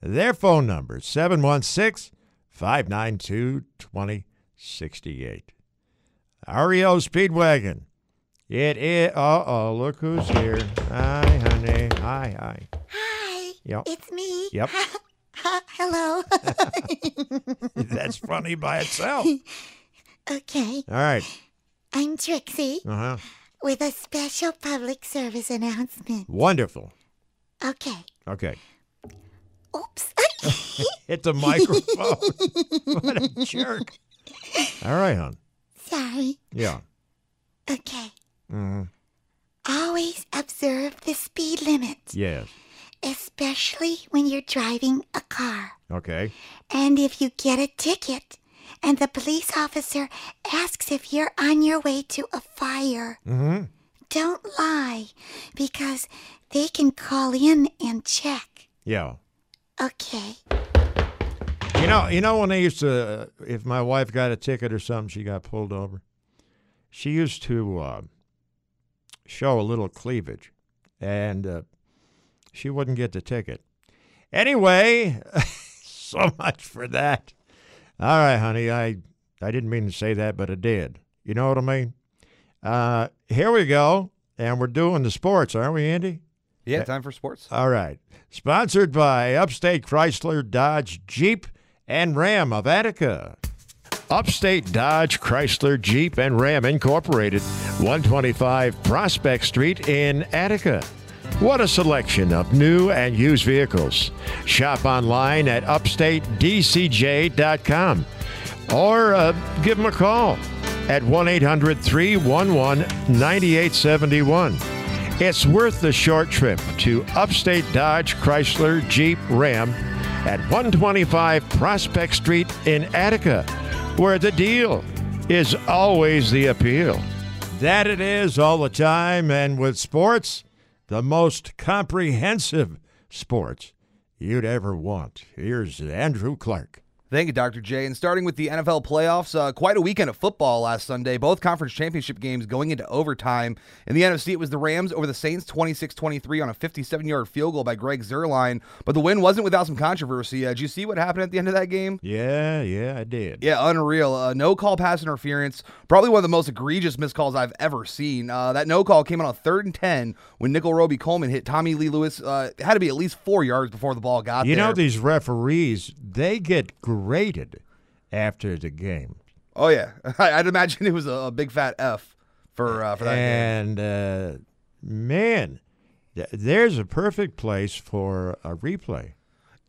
Their phone number 716 592 2068. REO Speedwagon. It is. Uh oh, look who's here. Hi, honey. Hi, hi. Hi. Yep. It's me. Yep. Hello. That's funny by itself. Okay. All right. I'm Trixie Uh huh. with a special public service announcement. Wonderful. Okay. Okay. Oops. Hit the microphone. what a jerk. All right, hon. Sorry. Yeah. Okay. hmm Always observe the speed limit, Yes. especially when you're driving a car. Okay. And if you get a ticket and the police officer asks if you're on your way to a fire, Mm-hmm. don't lie because they can call in and check. Yeah. Okay. You know, you know when they used to, uh, if my wife got a ticket or something, she got pulled over. She used to uh, show a little cleavage, and uh, she wouldn't get the ticket. Anyway, so much for that. All right, honey, I I didn't mean to say that, but I did. You know what I mean? Uh, here we go, and we're doing the sports, aren't we, Andy? Yeah, time for sports. All right. Sponsored by Upstate Chrysler, Dodge, Jeep, and Ram of Attica. Upstate Dodge, Chrysler, Jeep, and Ram Incorporated, 125 Prospect Street in Attica. What a selection of new and used vehicles. Shop online at upstatedcj.com or uh, give them a call at 1 800 311 9871. It's worth the short trip to Upstate Dodge Chrysler Jeep Ram at 125 Prospect Street in Attica, where the deal is always the appeal. That it is all the time, and with sports, the most comprehensive sports you'd ever want. Here's Andrew Clark. Thank you, Dr. Jay And starting with the NFL playoffs, uh, quite a weekend of football last Sunday. Both conference championship games going into overtime. In the NFC, it was the Rams over the Saints 26 23 on a 57 yard field goal by Greg Zuerlein. But the win wasn't without some controversy. Uh, did you see what happened at the end of that game? Yeah, yeah, I did. Yeah, unreal. Uh, no call pass interference. Probably one of the most egregious missed calls I've ever seen. Uh, that no call came on a third and 10 when Nickell Robey-Coleman hit Tommy Lee Lewis. Uh, it had to be at least four yards before the ball got You there. You know, these referees, they get graded after the game. oh, yeah. I'd imagine it was a, a big fat F for, uh, for that game. and uh, man, th- there's a perfect place for a replay.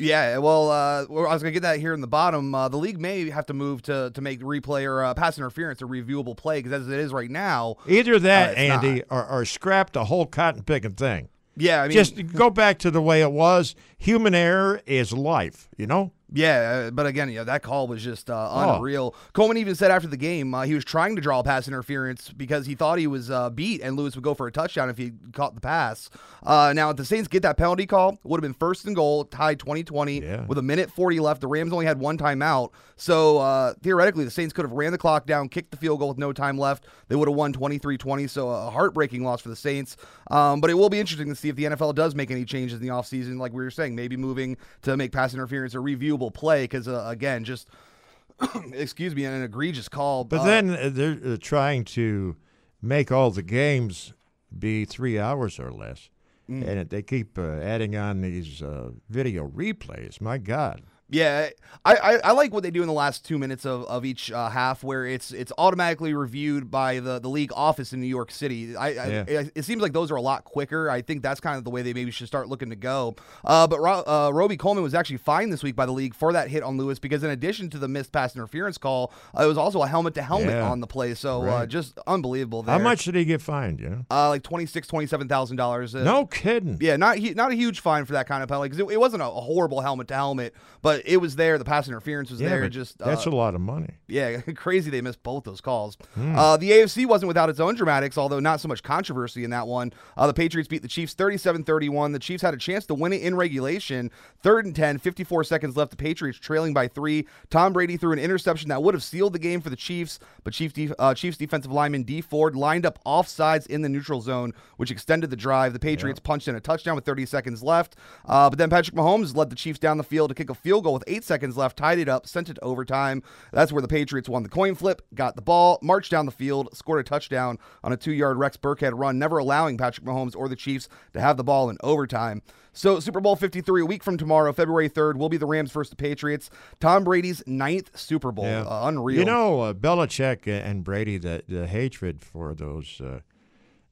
Yeah, well, uh, I was gonna get that here in the bottom. Uh, the league may have to move to to make replay or uh, pass interference a reviewable play because as it is right now, Either that, uh, Andy, or, or scrap the whole cotton picking thing. Yeah, I mean- just go back to the way it was. Human error is life. You know. Yeah, uh, but again, yeah, that call was just uh, Oh. unreal. Coleman even said after the game uh, he was trying to draw pass interference because he thought he was uh, beat and Lewis would go for a touchdown if he caught the pass. Uh, now, if the Saints get that penalty call, would have been first and goal, tied 2020 with a minute 40 left. The Rams only had one timeout. So uh, theoretically, the Saints could have ran the clock down, kicked the field goal with no time left. They would have won 23 20. So a heartbreaking loss for the Saints. Um, but it will be interesting to see if the NFL does make any changes in the offseason, like we were saying, maybe moving to make pass interference a reviewable play because, uh, again, just. excuse me, an egregious call. But Uh, then uh, they're uh, trying to make all the games be three hours or less, Mm. and they keep uh, adding on these uh, video replays. My God. Yeah, I, I, I like what they do in the last two minutes of, of each uh, half, where it's it's automatically reviewed by the, the league office in New York City. I, I it, it seems like those are a lot quicker. I think that's kind of the way they maybe should start looking to go. Uh, but Ro, uh, Robey-Coleman was actually fined this week by the league for that hit on Lewis because in addition to the missed pass interference call, uh, it was also a helmet to helmet on the play. So uh, Right. just unbelievable. There. How much did he get fined? Yeah. Uh, like twenty six, twenty seven thousand dollars. No kidding. Yeah, not not a huge fine for that kind of penalty because it, it wasn't a horrible helmet to helmet, but it was there. The pass interference was Yeah, there. Just that's uh, a lot of money. yeah, crazy they missed both those calls. Hmm. Uh, the AFC wasn't without its own dramatics, although not so much controversy in that one. Uh, the Patriots beat the Chiefs 37 31. The Chiefs had a chance to win it in regulation. Third and 10, 54 seconds left. The Patriots trailing by three. Tom Brady threw an interception that would have sealed the game for the Chiefs, but Chief def- uh, Chiefs defensive lineman Dee Ford lined up offsides in the neutral zone, which extended the drive. The Patriots punched in a touchdown with 30 seconds left, uh, but then Patrick Mahomes led the Chiefs down the field to kick a field goal with eight seconds left, tied it up, sent it to overtime. That's where the Patriots won the coin flip, got the ball, marched down the field, scored a touchdown on a two-yard Rex Burkhead run, never allowing Patrick Mahomes or the Chiefs to have the ball in overtime. So Super Bowl 53, a week from tomorrow, February 3rd, will be the Rams versus the Patriots. Tom Brady's ninth Super Bowl. Yeah. Uh, unreal. You know, uh, Belichick and Brady, the, the hatred for those uh,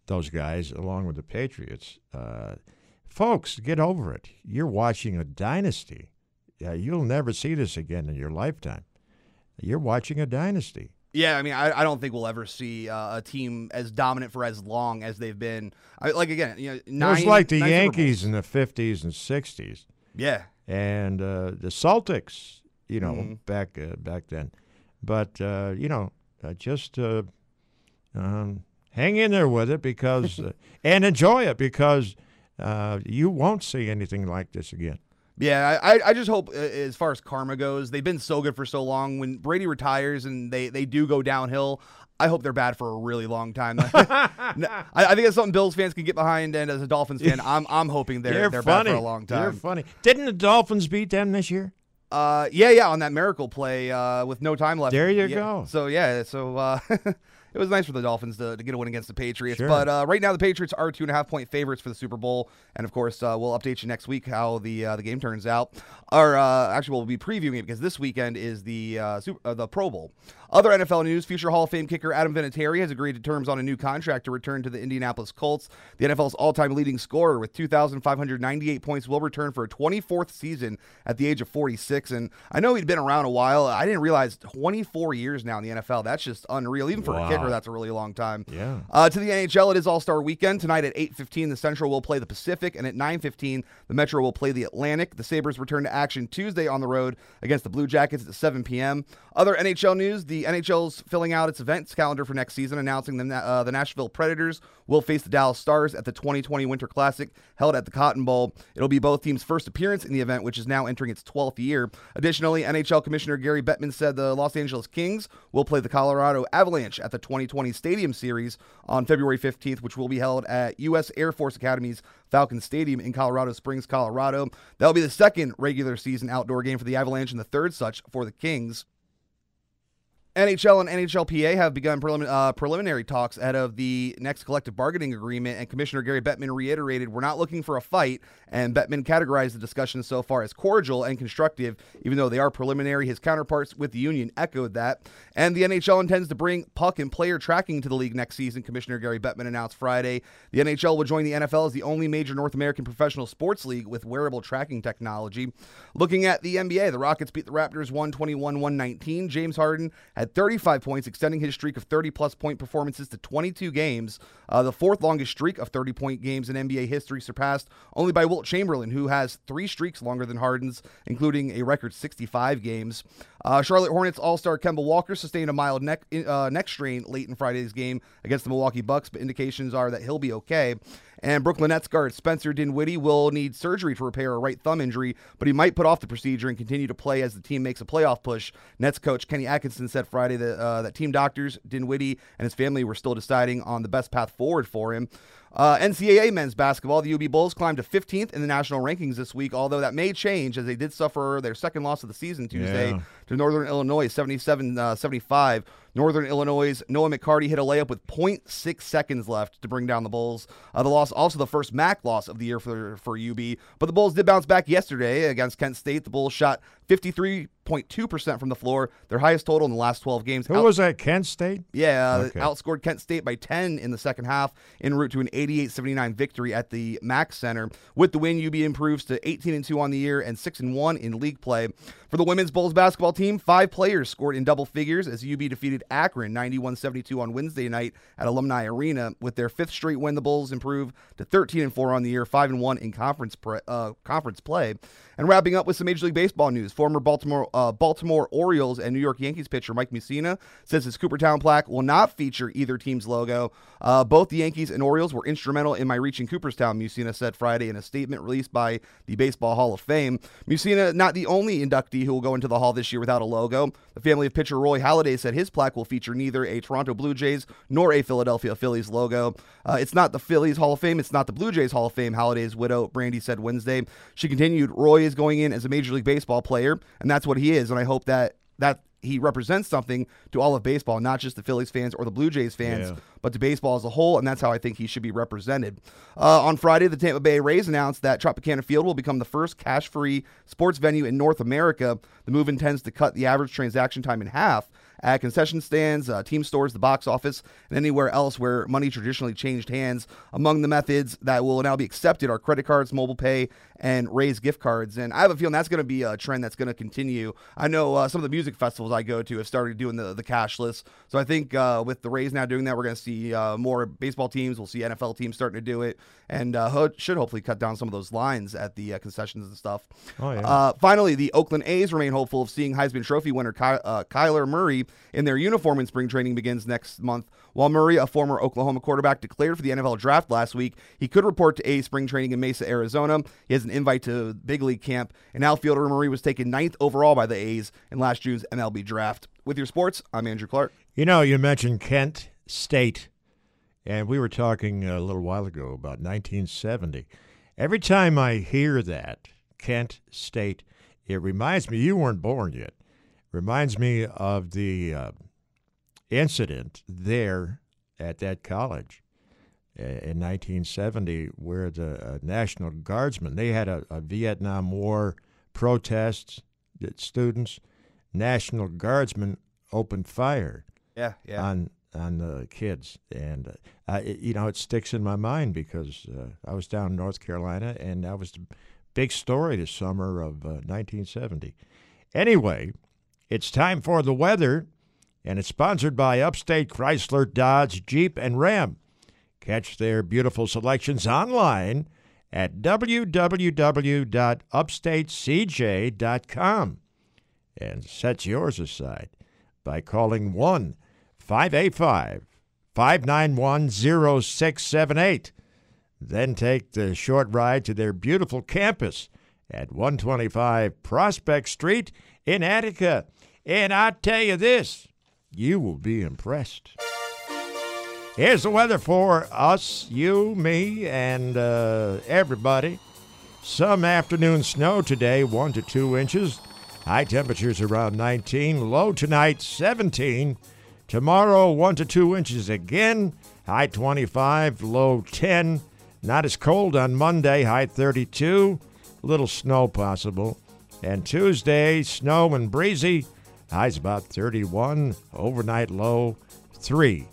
those guys, along with the Patriots, uh, folks, get over it. You're watching a dynasty. Yeah, you'll never see this again in your lifetime. You're watching a dynasty. Yeah, I mean, I, I don't think we'll ever see uh, a team as dominant for as long as they've been. I, like again, you know, nine, it was like the Yankees in the 50s and 60s. Yeah. And uh, the Celtics, you know, Mhm. back uh, back then. But, uh, you know, uh, just uh, um, hang in there with it because, uh, and enjoy it because uh, you won't see anything like this again. Yeah, I, I just hope uh, as far as karma goes, they've been so good for so long. When Brady retires and they, they do go downhill, I hope they're bad for a really long time. I, I think that's something Bills fans can get behind, and as a Dolphins fan, I'm I'm hoping they're they're funny. bad for a long time. You're funny. Didn't the Dolphins beat them this year? Uh, yeah, yeah, on that miracle play uh, with no time left. There you Yeah. go. So yeah, so uh, it was nice for the Dolphins to, to get a win against the Patriots. Sure. But uh, right now, the Patriots are two and a half point favorites for the Super Bowl, and of course, uh, we'll update you next week how the uh, the game turns out. Or uh, actually, we'll be previewing it because this weekend is the uh, Super, uh, the Pro Bowl. Other NFL news: future Hall of Fame kicker Adam Vinatieri has agreed to terms on a new contract to return to the Indianapolis Colts. The NFL's all-time leading scorer with 2,598 points will return for a 24th season at the age of 46. And I know he'd been around a while. I didn't realize 24 years now in the NFL. That's just unreal. Even for Wow. a kicker, that's a really long time. Yeah. Uh, to the NHL, it is All Star Weekend tonight at 8:15. The Central will play the Pacific, and at 9:15, the Metro will play the Atlantic. The Sabres return to action Tuesday on the road against the Blue Jackets at 7 p.m. Other NHL news: the NHL's filling out its events calendar for next season, announcing the uh, the Nashville Predators will face the Dallas Stars at the 2020 Winter Classic held at the Cotton Bowl. It'll be both teams' first appearance in the event, which is now entering its 12th year. Additionally, NHL Commissioner Gary Bettman said the Los Angeles Kings will play the Colorado Avalanche at the 2020 Stadium Series on February 15th, which will be held at U.S. Air Force Academy's Falcon Stadium in Colorado Springs, Colorado. That'll be the second regular season outdoor game for the Avalanche and the third such for the Kings. NHL and NHLPA have begun prelim- uh, preliminary talks ahead of the next collective bargaining agreement, and Commissioner Gary Bettman reiterated, "We're not looking for a fight." And Bettman categorized the discussions so far as cordial and constructive, even though they are preliminary. His counterparts with the union echoed that. And the NHL intends to bring puck and player tracking to the league next season. Commissioner Gary Bettman announced Friday the NHL will join the NFL as the only major North American professional sports league with wearable tracking technology. Looking at the NBA, the Rockets beat the Raptors 121-119. James Harden had 35 points, extending his streak of 30 plus point performances to 22 games, uh, the fourth longest streak of 30 point games in NBA history, surpassed only by Wilt Chamberlain, who has three streaks longer than Harden's, including a record 65 games. Uh, Charlotte Hornets All Star Kemba Walker sustained a mild neck uh, neck strain late in Friday's game against the Milwaukee Bucks, but indications are that he'll be okay. And Brooklyn Nets guard Spencer Dinwiddie will need surgery to repair a right thumb injury, but he might put off the procedure and continue to play as the team makes a playoff push. Nets coach Kenny Atkinson said Friday that uh, that team doctors Dinwiddie and his family were still deciding on the best path forward for him. Uh, NCAA men's basketball, the UB Bulls climbed to 15th in the national rankings this week, although that may change as they did suffer their second loss of the season Tuesday Yeah. to Northern Illinois, 77 uh, 75. Northern Illinois' Noah McCarty hit a layup with 0.6 seconds left to bring down the Bulls. Uh, the loss, also the first MAC loss of the year for, for UB, but the Bulls did bounce back yesterday against Kent State. The Bulls shot 53.2% from the floor, their highest total in the last 12 games. Who Out- was that? Kent State? yeah, Okay. outscored Kent State by 10 in the second half, en route to an 88-79 victory at the MAC Center. With the win, UB improves to 18 and 2 on the year and 6 and 1 in league play. For the women's Bulls basketball team, five players scored in double figures as UB defeated Akron 91-72 on Wednesday night at Alumni Arena. With their fifth straight win, the Bulls improve to 13 and 4 on the year, 5 and 1 in conference pre- uh, conference play. And wrapping up with some Major League Baseball news, former Baltimore uh, Baltimore Orioles and New York Yankees pitcher Mike Mussina says his Cooperstown plaque will not feature either team's logo. Uh, both the Yankees and Orioles were instrumental in my reaching Cooperstown, Mussina said Friday in a statement released by the Baseball Hall of Fame. Mussina, not the only inductee who will go into the Hall this year without a logo. The family of pitcher Roy Halladay said his plaque will feature neither a Toronto Blue Jays nor a Philadelphia Phillies logo. Uh, it's not the Phillies Hall of Fame. It's not the Blue Jays Hall of Fame. Halladay's widow, Brandy, said Wednesday. She continued, Roy is going in as a Major League Baseball player, and that's what he is. And I hope that that he represents something to all of baseball, not just the Phillies fans or the Blue Jays fans, Yeah. but to baseball as a whole, and that's how I think he should be represented. Uh, on Friday, the Tampa Bay Rays announced that Tropicana Field will become the first cash-free sports venue in North America. The move intends to cut the average transaction time in half at concession stands, uh, team stores, the box office, and anywhere else where money traditionally changed hands. Among the methods that will now be accepted are credit cards, mobile pay, and Rays gift cards. And I have a feeling that's going to be a trend that's going to continue. I know uh, some of the music festivals I go to have started doing the, the cashless. So I think uh, with the Rays now doing that, we're going to see uh, more baseball teams. We'll see NFL teams starting to do it, and uh, ho- should hopefully cut down some of those lines at the uh, concessions and stuff. Oh, yeah. Uh, finally, the Oakland A's remain hopeful of seeing Heisman Trophy winner Ky- uh, Kyler Murray in their uniform when spring training begins next month. While Murray, a former Oklahoma quarterback, declared for the NFL draft last week, he could report to A's spring training in Mesa, Arizona. He has an invite to big league camp. And outfielder Murray was taken ninth overall by the A's in last June's MLB draft. With your sports, I'm Andrew Clark. You know, you mentioned Kent State, and we were talking a little while ago about 1970. Every time I hear that, Kent State, it reminds me, you weren't born yet, reminds me of the uh, incident there at that college uh, in 1970 where the uh, National Guardsmen, they had a, a Vietnam War protest, that students, National Guardsmen opened fire Yeah, yeah. on on the kids, and uh, I, it- you know it sticks in my mind because uh, I was down in North Carolina, and that was the big story this summer of uh, 1970. Anyway, it's time for the weather, and it's sponsored by Upstate Chrysler, Dodge, Jeep, and Ram. Catch their beautiful selections online at www.upstatecj.com and set yours aside by calling 1 585 591 0678. Then take the short ride to their beautiful campus at 125 Prospect Street in Attica. And I tell you this, you will be impressed. Here's the weather for us, you, me, and uh, everybody. Some afternoon snow today, 1 to 2 inches. High temperatures around 19. Low tonight, 17. Tomorrow, 1 to 2 inches again. High 25, low 10. Not as cold on Monday, high 32. Little snow possible. And Tuesday, snow and breezy. Highs about 31. Overnight low 3.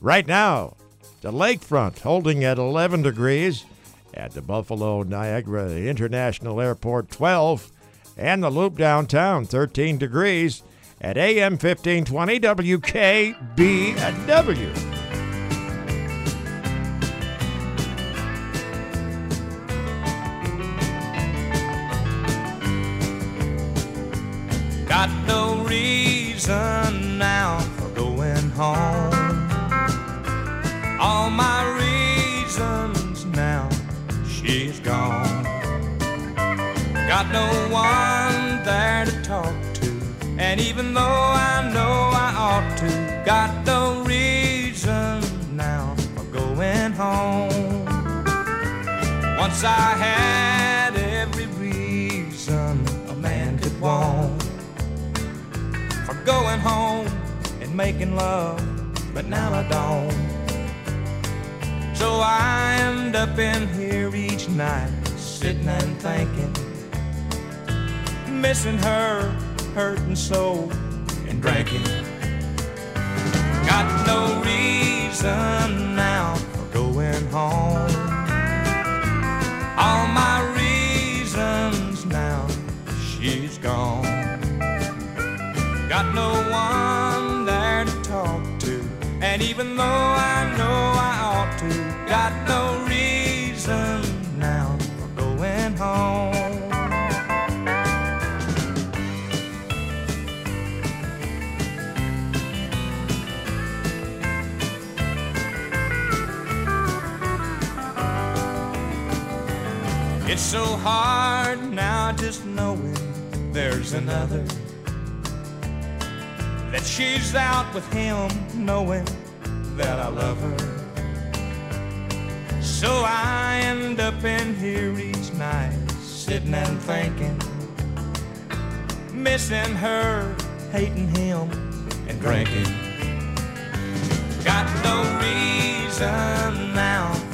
Right now, the lakefront holding at 11 degrees at the Buffalo Niagara International Airport 12 and the Loop downtown 13 degrees at AM 1520 WKBW. Home. All my reasons now, she's gone. Got no one there to talk to, and even though I know I ought to, got no reason now for going home. Once I had every reason a man could want for going home making love, but now I don't. So I end up in here each night, sitting and thinking, missing her, hurting so, and drinking. Got no reason now for going home. All my reasons now, she's gone. Got no one. And even though I know I ought to, got no reason now for going home. It's so hard now just knowing there's another. That she's out with him, knowing that I love her. So I end up in here each night, sitting and thinking, missing her, hating him, and drinking. Got no reason now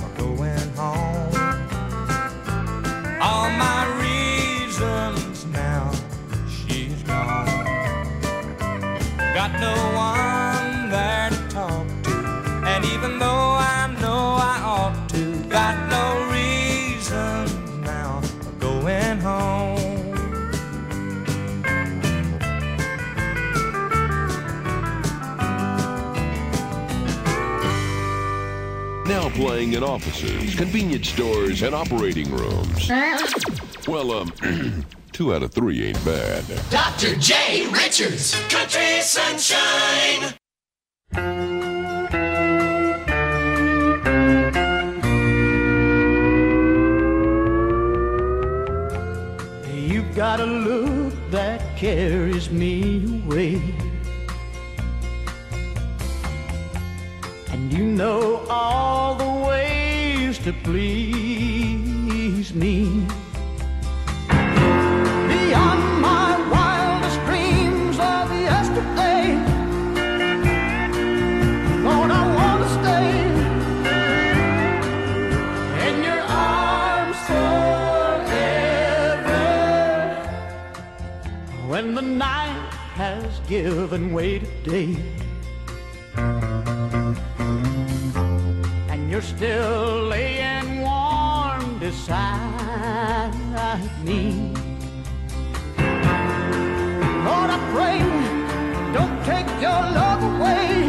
Now in offices, convenience stores, and operating rooms. Well, um, two out of three ain't bad. Dr. Jay Richards, Country Sunshine. You've got a look that carries me to please me. Beyond my wildest dreams of yesterday. Lord, I want to stay in your arms forever. When the night has given way to day, and you're still laying beside me. Lord, I pray, don't take your love away,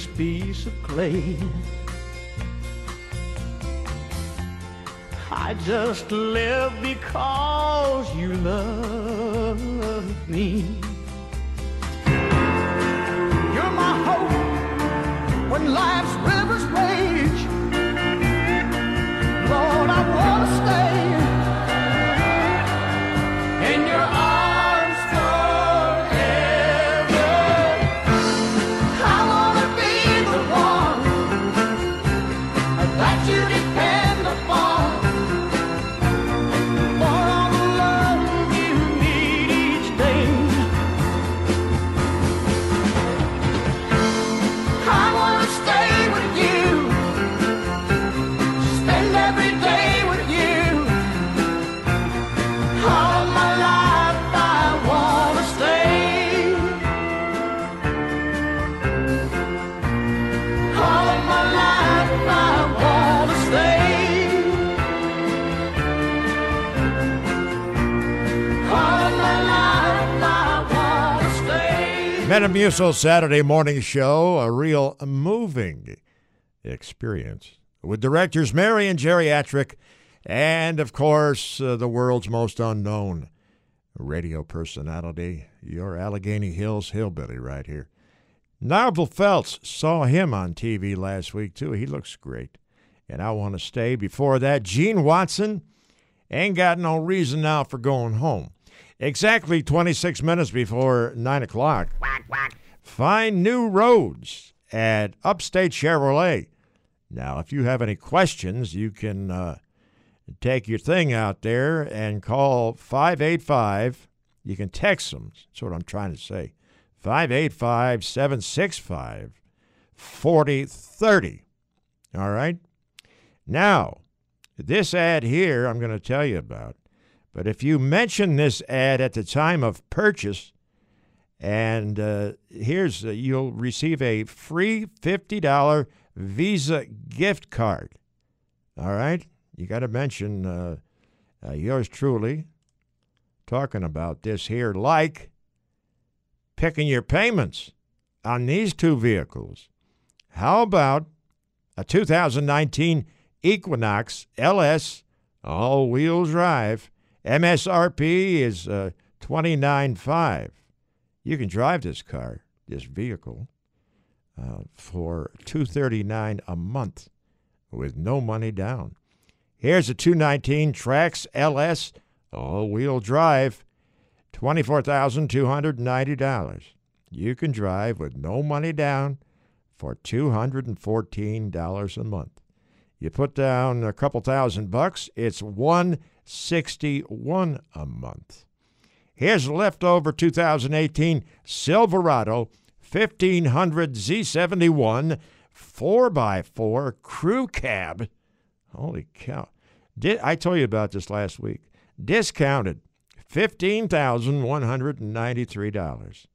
this piece of clay. I just live because you love me. You're my hope when life's rivers rage. Metamucil Saturday morning show, a real moving experience with directors Mary and Geriatric, and of course, uh, the world's most unknown radio personality, your Allegheny Hills hillbilly right here. Narvel Felts saw him on TV last week, too. He looks great. And I want to stay. Before that, Gene Watson ain't got no reason now for going home. Exactly 26 minutes before 9 o'clock. Find new roads at Upstate Chevrolet. Now, if you have any questions, you can uh, take your thing out there and call 585. You can text them. That's what I'm trying to say. 585 765 4030. All right? Now, this ad here I'm going to tell you about. But if you mention this ad at the time of purchase, and uh, here's uh, you'll receive a free $50 Visa gift card. All right? You got to mention uh, uh, yours truly talking about this here, like picking your payments on these two vehicles. How about a 2019 Equinox LS all wheel drive? MSRP is uh, 29.5. You can drive this car, this vehicle, uh, for 239 a month with no money down. Here's a 219 Trax LS all-wheel drive, $24,290. You can drive with no money down for $214 a month. You put down a couple thousand bucks, it's 161 a month. Here's leftover 2018 Silverado 1500 Z71 4x4 crew cab. Holy cow. Did I told you about this last week? Discounted $15,193.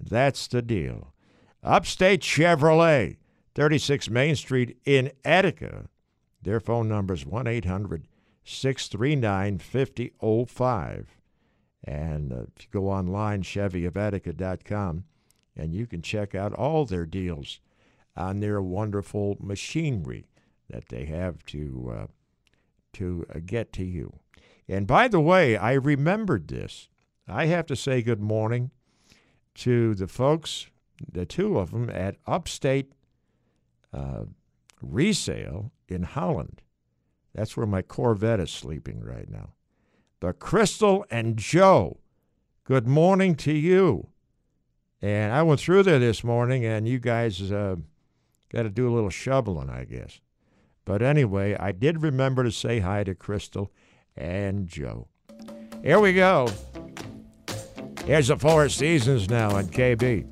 That's the deal. Upstate Chevrolet, 36 Main Street in Attica. Their phone number is 1 800 639 5005. And uh, if you go online, ChevyOfAttica.com, and you can check out all their deals on their wonderful machinery that they have to uh, to uh, get to you. And by the way, I remembered this. I have to say good morning to the folks, the two of them at Upstate uh, Resale in Holland. That's where my Corvette is sleeping right now. The Crystal and Joe, good morning to you. And I went through there this morning, and you guys uh, got to do a little shoveling, I guess. But anyway, I did remember to say hi to Crystal and Joe. Here we go. Here's the Four Seasons now on KB.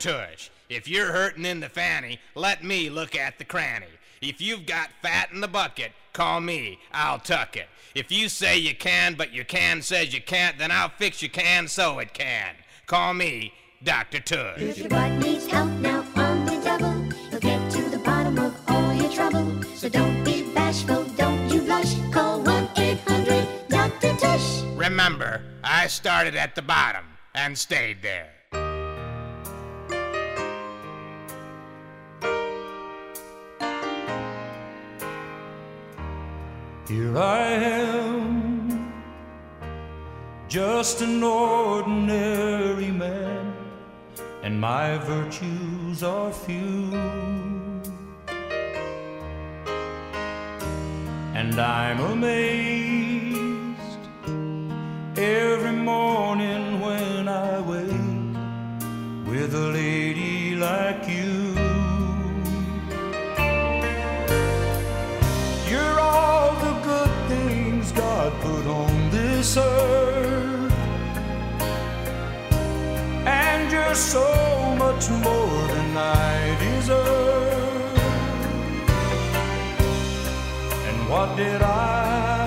Tush. If you're hurting in the fanny, let me look at the cranny. If you've got fat in the bucket, call me, I'll tuck it. If you say you can, but your can says you can't, then I'll fix your can so it can. Call me, Dr. Tush. If your butt needs help now on the double, you'll get to the bottom of all your trouble. So don't be bashful, don't you blush. Call 1 800 Dr. Tush. Remember, I started at the bottom and stayed there. Here I am, just an ordinary man, and my virtues are few. And I'm amazed every morning when I wake with a lady like you. This. And you're so much more than I deserve. And what did I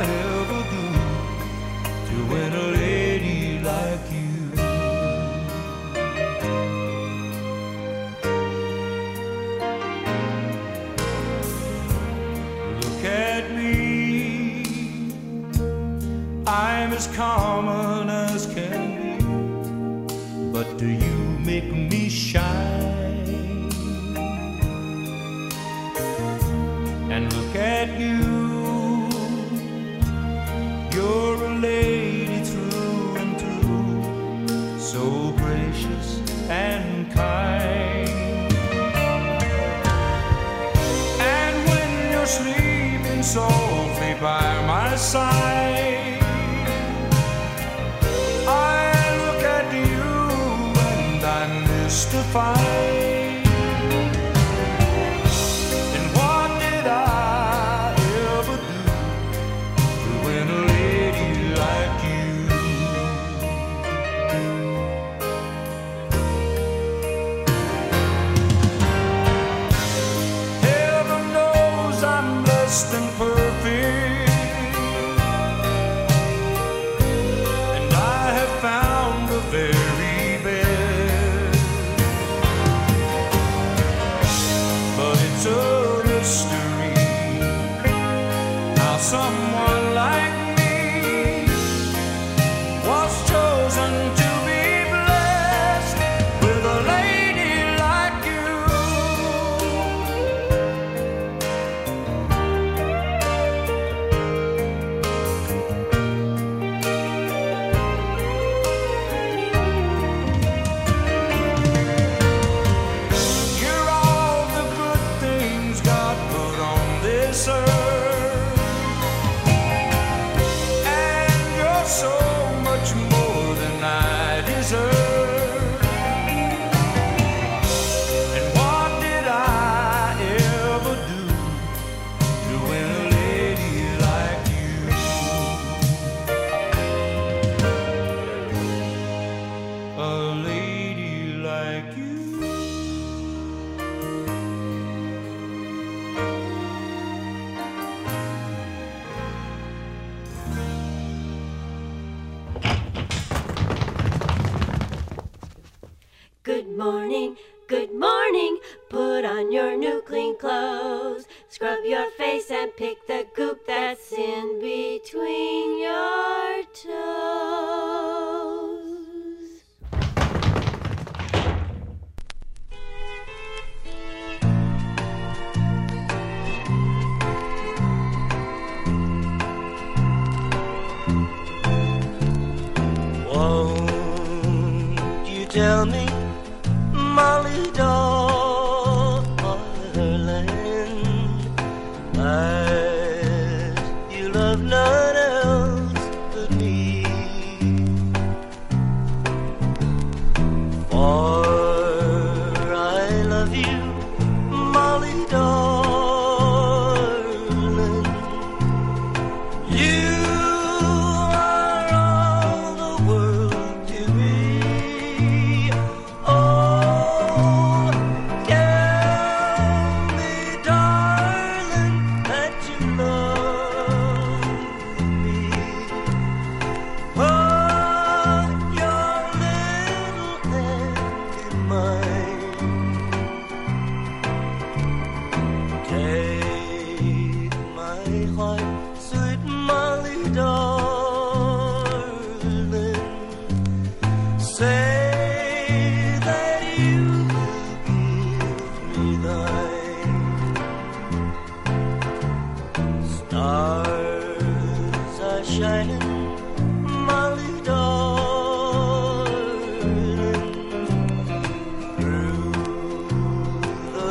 I'm as common as can be. But do you make me shine? And look at you. You're a lady through and through. So gracious and kind. And when you're sleeping softly by my side,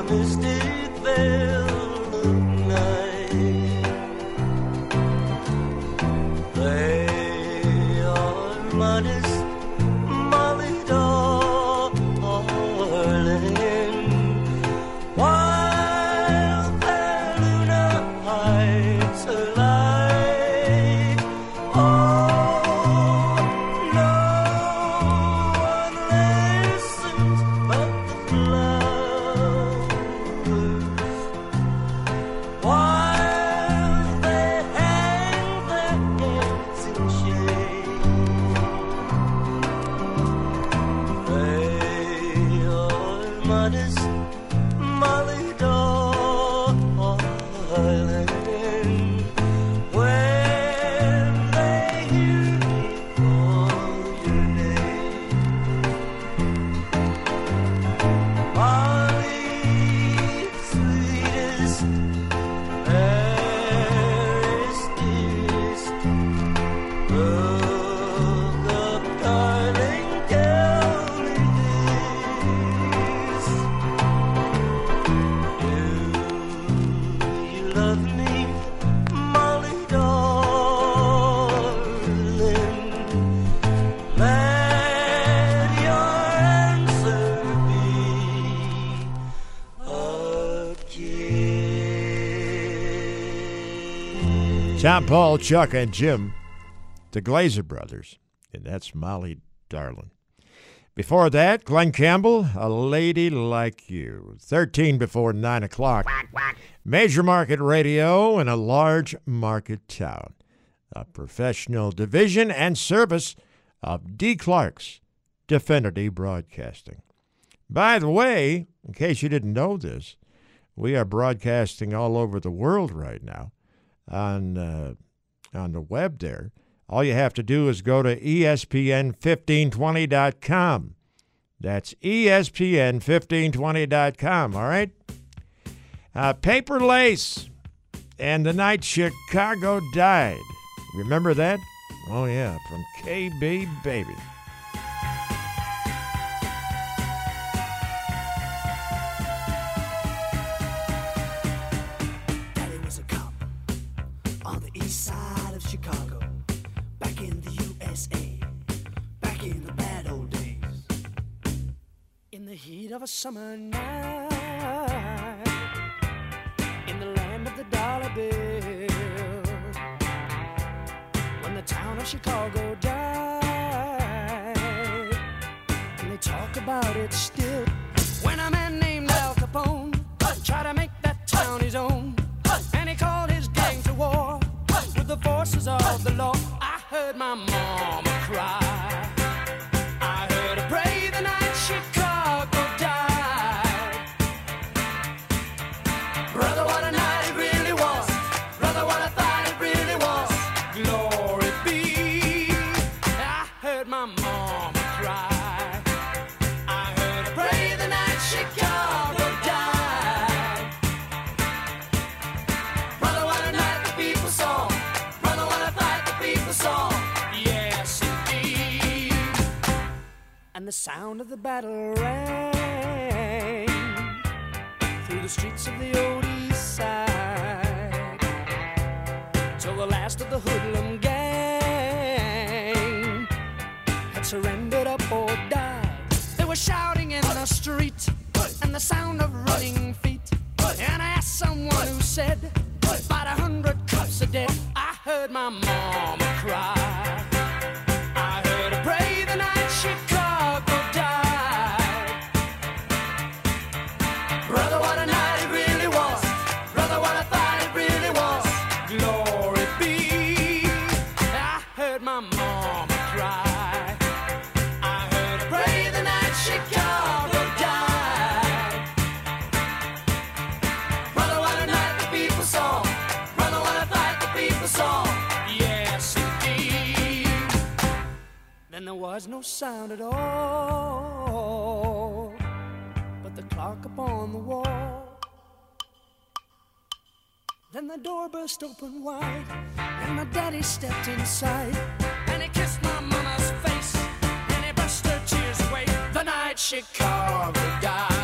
the mystic Tom, Paul, Chuck, and Jim, the Glaser brothers, and that's Molly Darling. Before that, Glen Campbell, A Lady Like You. 13 before 9 o'clock. Major market radio in a large market town. A professional division and service of D. Clark's Definity Broadcasting. By the way, in case you didn't know this, we are broadcasting all over the world right now on uh, on the web there. All you have to do is go to E ESPN1520.com. That's E ESPN1520.com, all right? Uh, Paper Lace and the night Chicago died. Remember that? Oh, yeah, from KB Baby. The heat of a summer night, in the land of the dollar bill, when the town of Chicago died, and they talk about it still. When a man named Al Capone tried to make that town his own, and he called his gang to war with the forces of the law. I heard my mama the sound of the battle rang through the streets of the old east side till the last of the hoodlum gang had surrendered up or died. They were shouting in the street and the sound of running feet. And I asked someone who said, about a hundred cops are dead. I heard my mama cry. There was no sound at all but the clock upon the wall. Then the door burst open wide, and my daddy stepped inside, and he kissed my mama's face, and he brushed her tears away. The night Chicago died.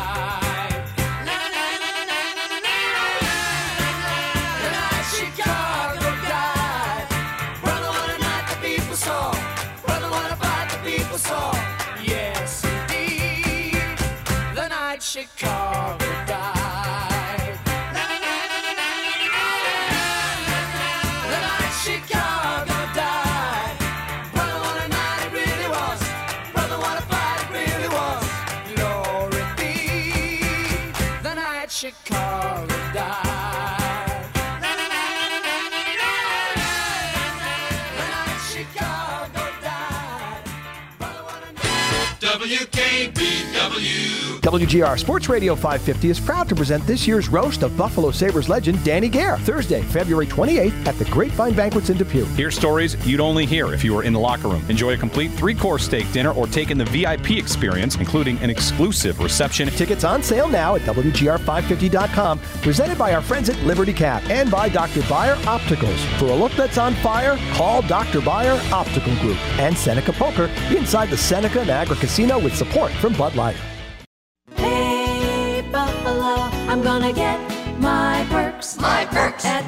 WGR Sports Radio 550 is proud to present this year's roast of Buffalo Sabres legend Danny Gare, Thursday, February 28th at the Grapevine Banquets in Depew. Hear stories you'd only hear if you were in the locker room. Enjoy a complete three course steak dinner or take in the VIP experience, including an exclusive reception. Tickets on sale now at WGR550.com, presented by our friends at Liberty Cap and by Dr. Byer Opticals. For a look that's on fire, call Dr. Byer Optical Group and Seneca Poker inside the Seneca Niagara Casino with support from Bud Light. Hey, Buffalo, I'm gonna get my perks. My perks. At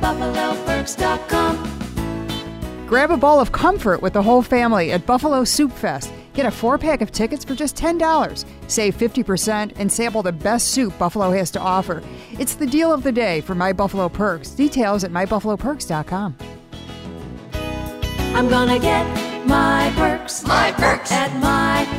mybuffaloperks.com. Grab a bowl of comfort with the whole family at Buffalo Soup Fest. Get a four pack of tickets for just $10. Save 50% and sample the best soup Buffalo has to offer. It's the deal of the day for My Buffalo Perks. Details at mybuffaloperks.com. I'm gonna get my perks. My perks. At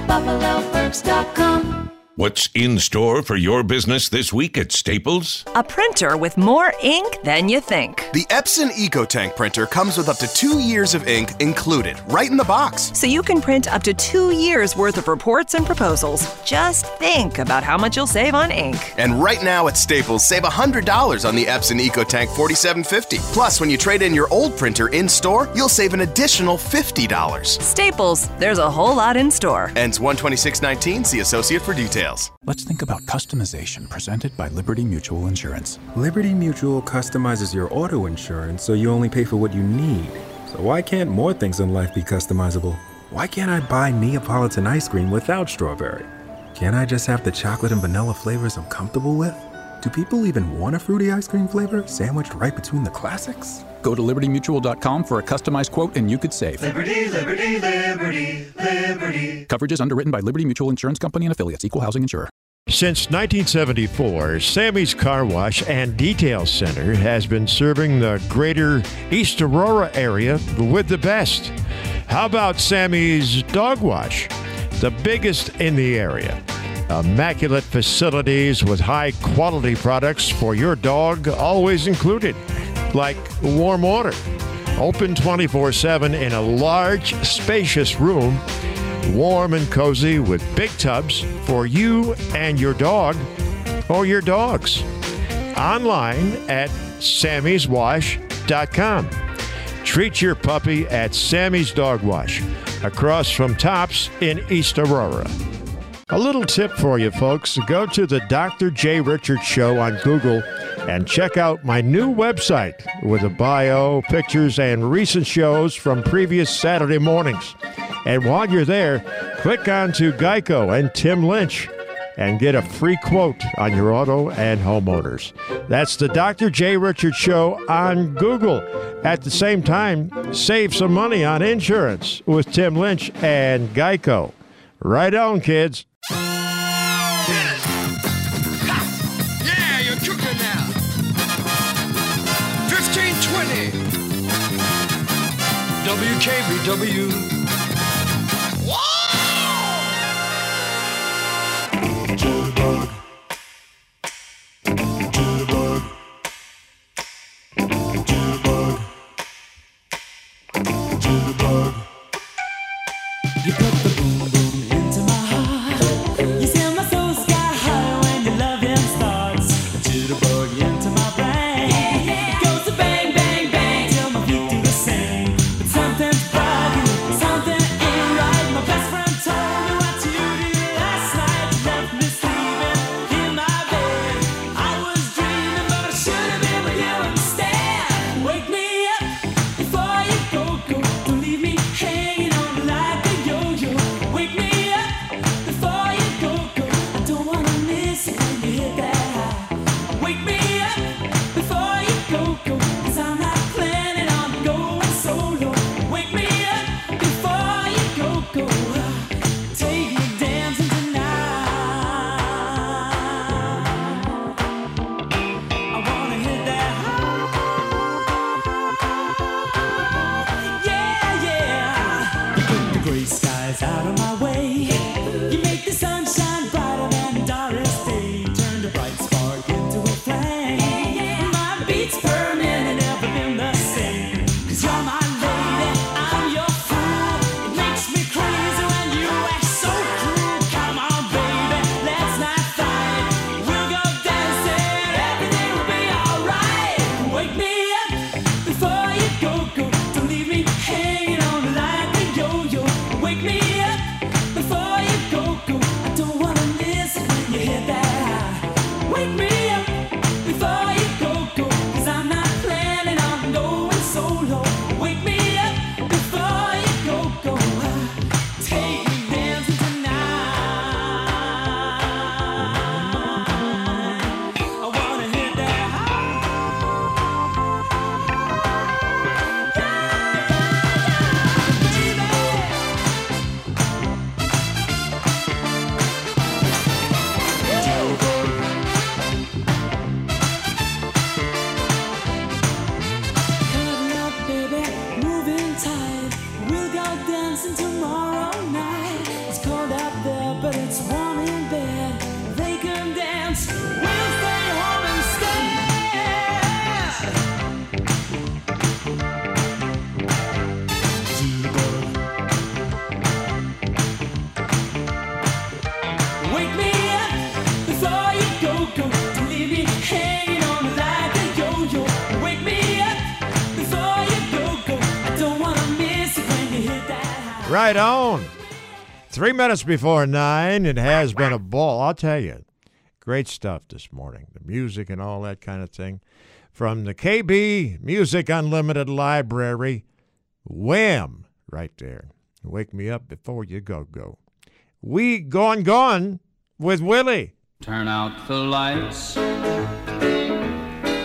mybuffaloperks.com. What's in store for your business this week at Staples? A printer with more ink than you think. The Epson EcoTank printer comes with up to two years of ink included, right in the box. So you can print up to two years worth of reports and proposals. Just think about how much you'll save on ink. And right now at Staples, save $100 on the Epson EcoTank 4750. Plus, when you trade in your old printer in store, you'll save an additional $50. Staples, there's a whole lot in store. Ends 126.19. See associate for details. Let's think about customization presented by Liberty Mutual Insurance. Liberty Mutual customizes your auto insurance so you only pay for what you need. So why can't more things in life be customizable? Why can't I buy Neapolitan ice cream without strawberry? Can't I just have the chocolate and vanilla flavors I'm comfortable with? Do people even want a fruity ice cream flavor sandwiched right between the classics? Go to libertymutual.com for a customized quote and you could save. Liberty, liberty, liberty, liberty. Coverage is underwritten by Liberty Mutual Insurance Company and affiliates, equal housing insurer. Since 1974, Sammy's Car Wash and Detail Center has been serving the greater East Aurora area with the best. How about Sammy's Dog Wash? The biggest in the area. Immaculate facilities with high quality products for your dog, always included, like warm water. Open 24 7 in a large, spacious room warm and cozy with big tubs for you and your dog or your dogs. Online at sammyswash.com. Treat your puppy at Sammy's Dog Wash across from Tops in East Aurora. A little tip for you folks go to the Dr. Jay Richards Show on Google and check out my new website with a bio, pictures, and recent shows from previous Saturday mornings. And while you're there, click on to Geico and Tim Lynch and get a free quote on your auto and homeowners. That's the Dr. Jay Richards Show on Google. At the same time, save some money on insurance with Tim Lynch and Geico. Right on, kids. WKBW. Three minutes before nine. It has been a ball. I'll tell you. Great stuff this morning. The music and all that kind of thing. From the KB Music Unlimited Library. Wham! Right there. Wake me up before you go go. We gone gone with Willie. Turn out the lights.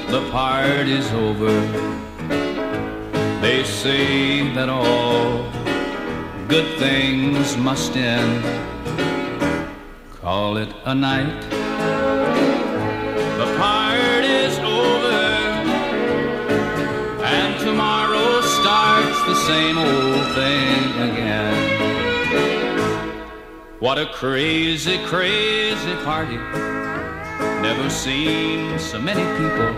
The party's over. They say that all good things must end. Call it a night. The party's over. And tomorrow starts the same old thing again. What a crazy, crazy party. Never seen so many people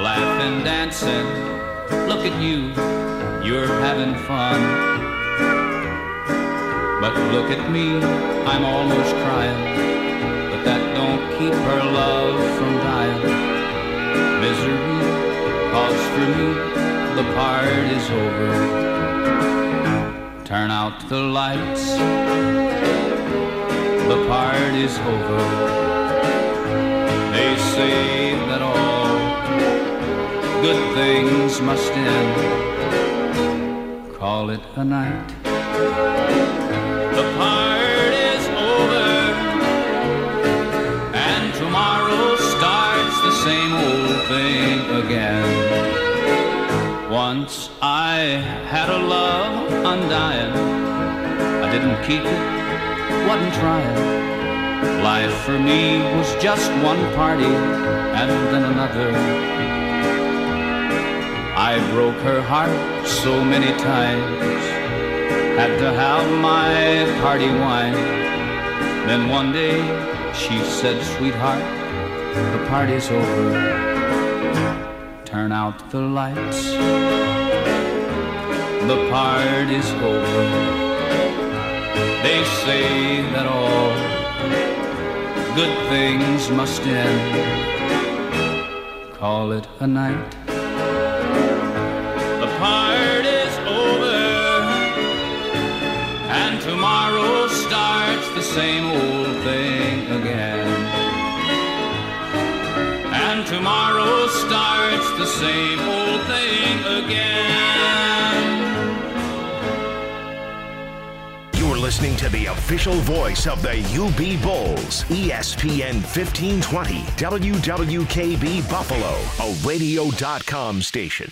laughing, dancing. Look at you, you're having fun. But look at me, I'm almost crying. But that don't keep her love from dying. Misery, cause for me, the party's over. Turn out the lights the party's over. They say that all good things must end. Call it a night. Once I had a love undying. I didn't keep it wasn't trying. Life for me was just one party and then another. I broke her heart so many times, had to have my party wine. Then one day she said, Sweetheart, the party's over. Turn out the lights. The party's over. They say that all good things must end. Call it a night. The party's over, and tomorrow starts the same old same old thing again. You're listening to the official voice of the UB Bulls, ESPN 1520, WWKB Buffalo, a radio.com station.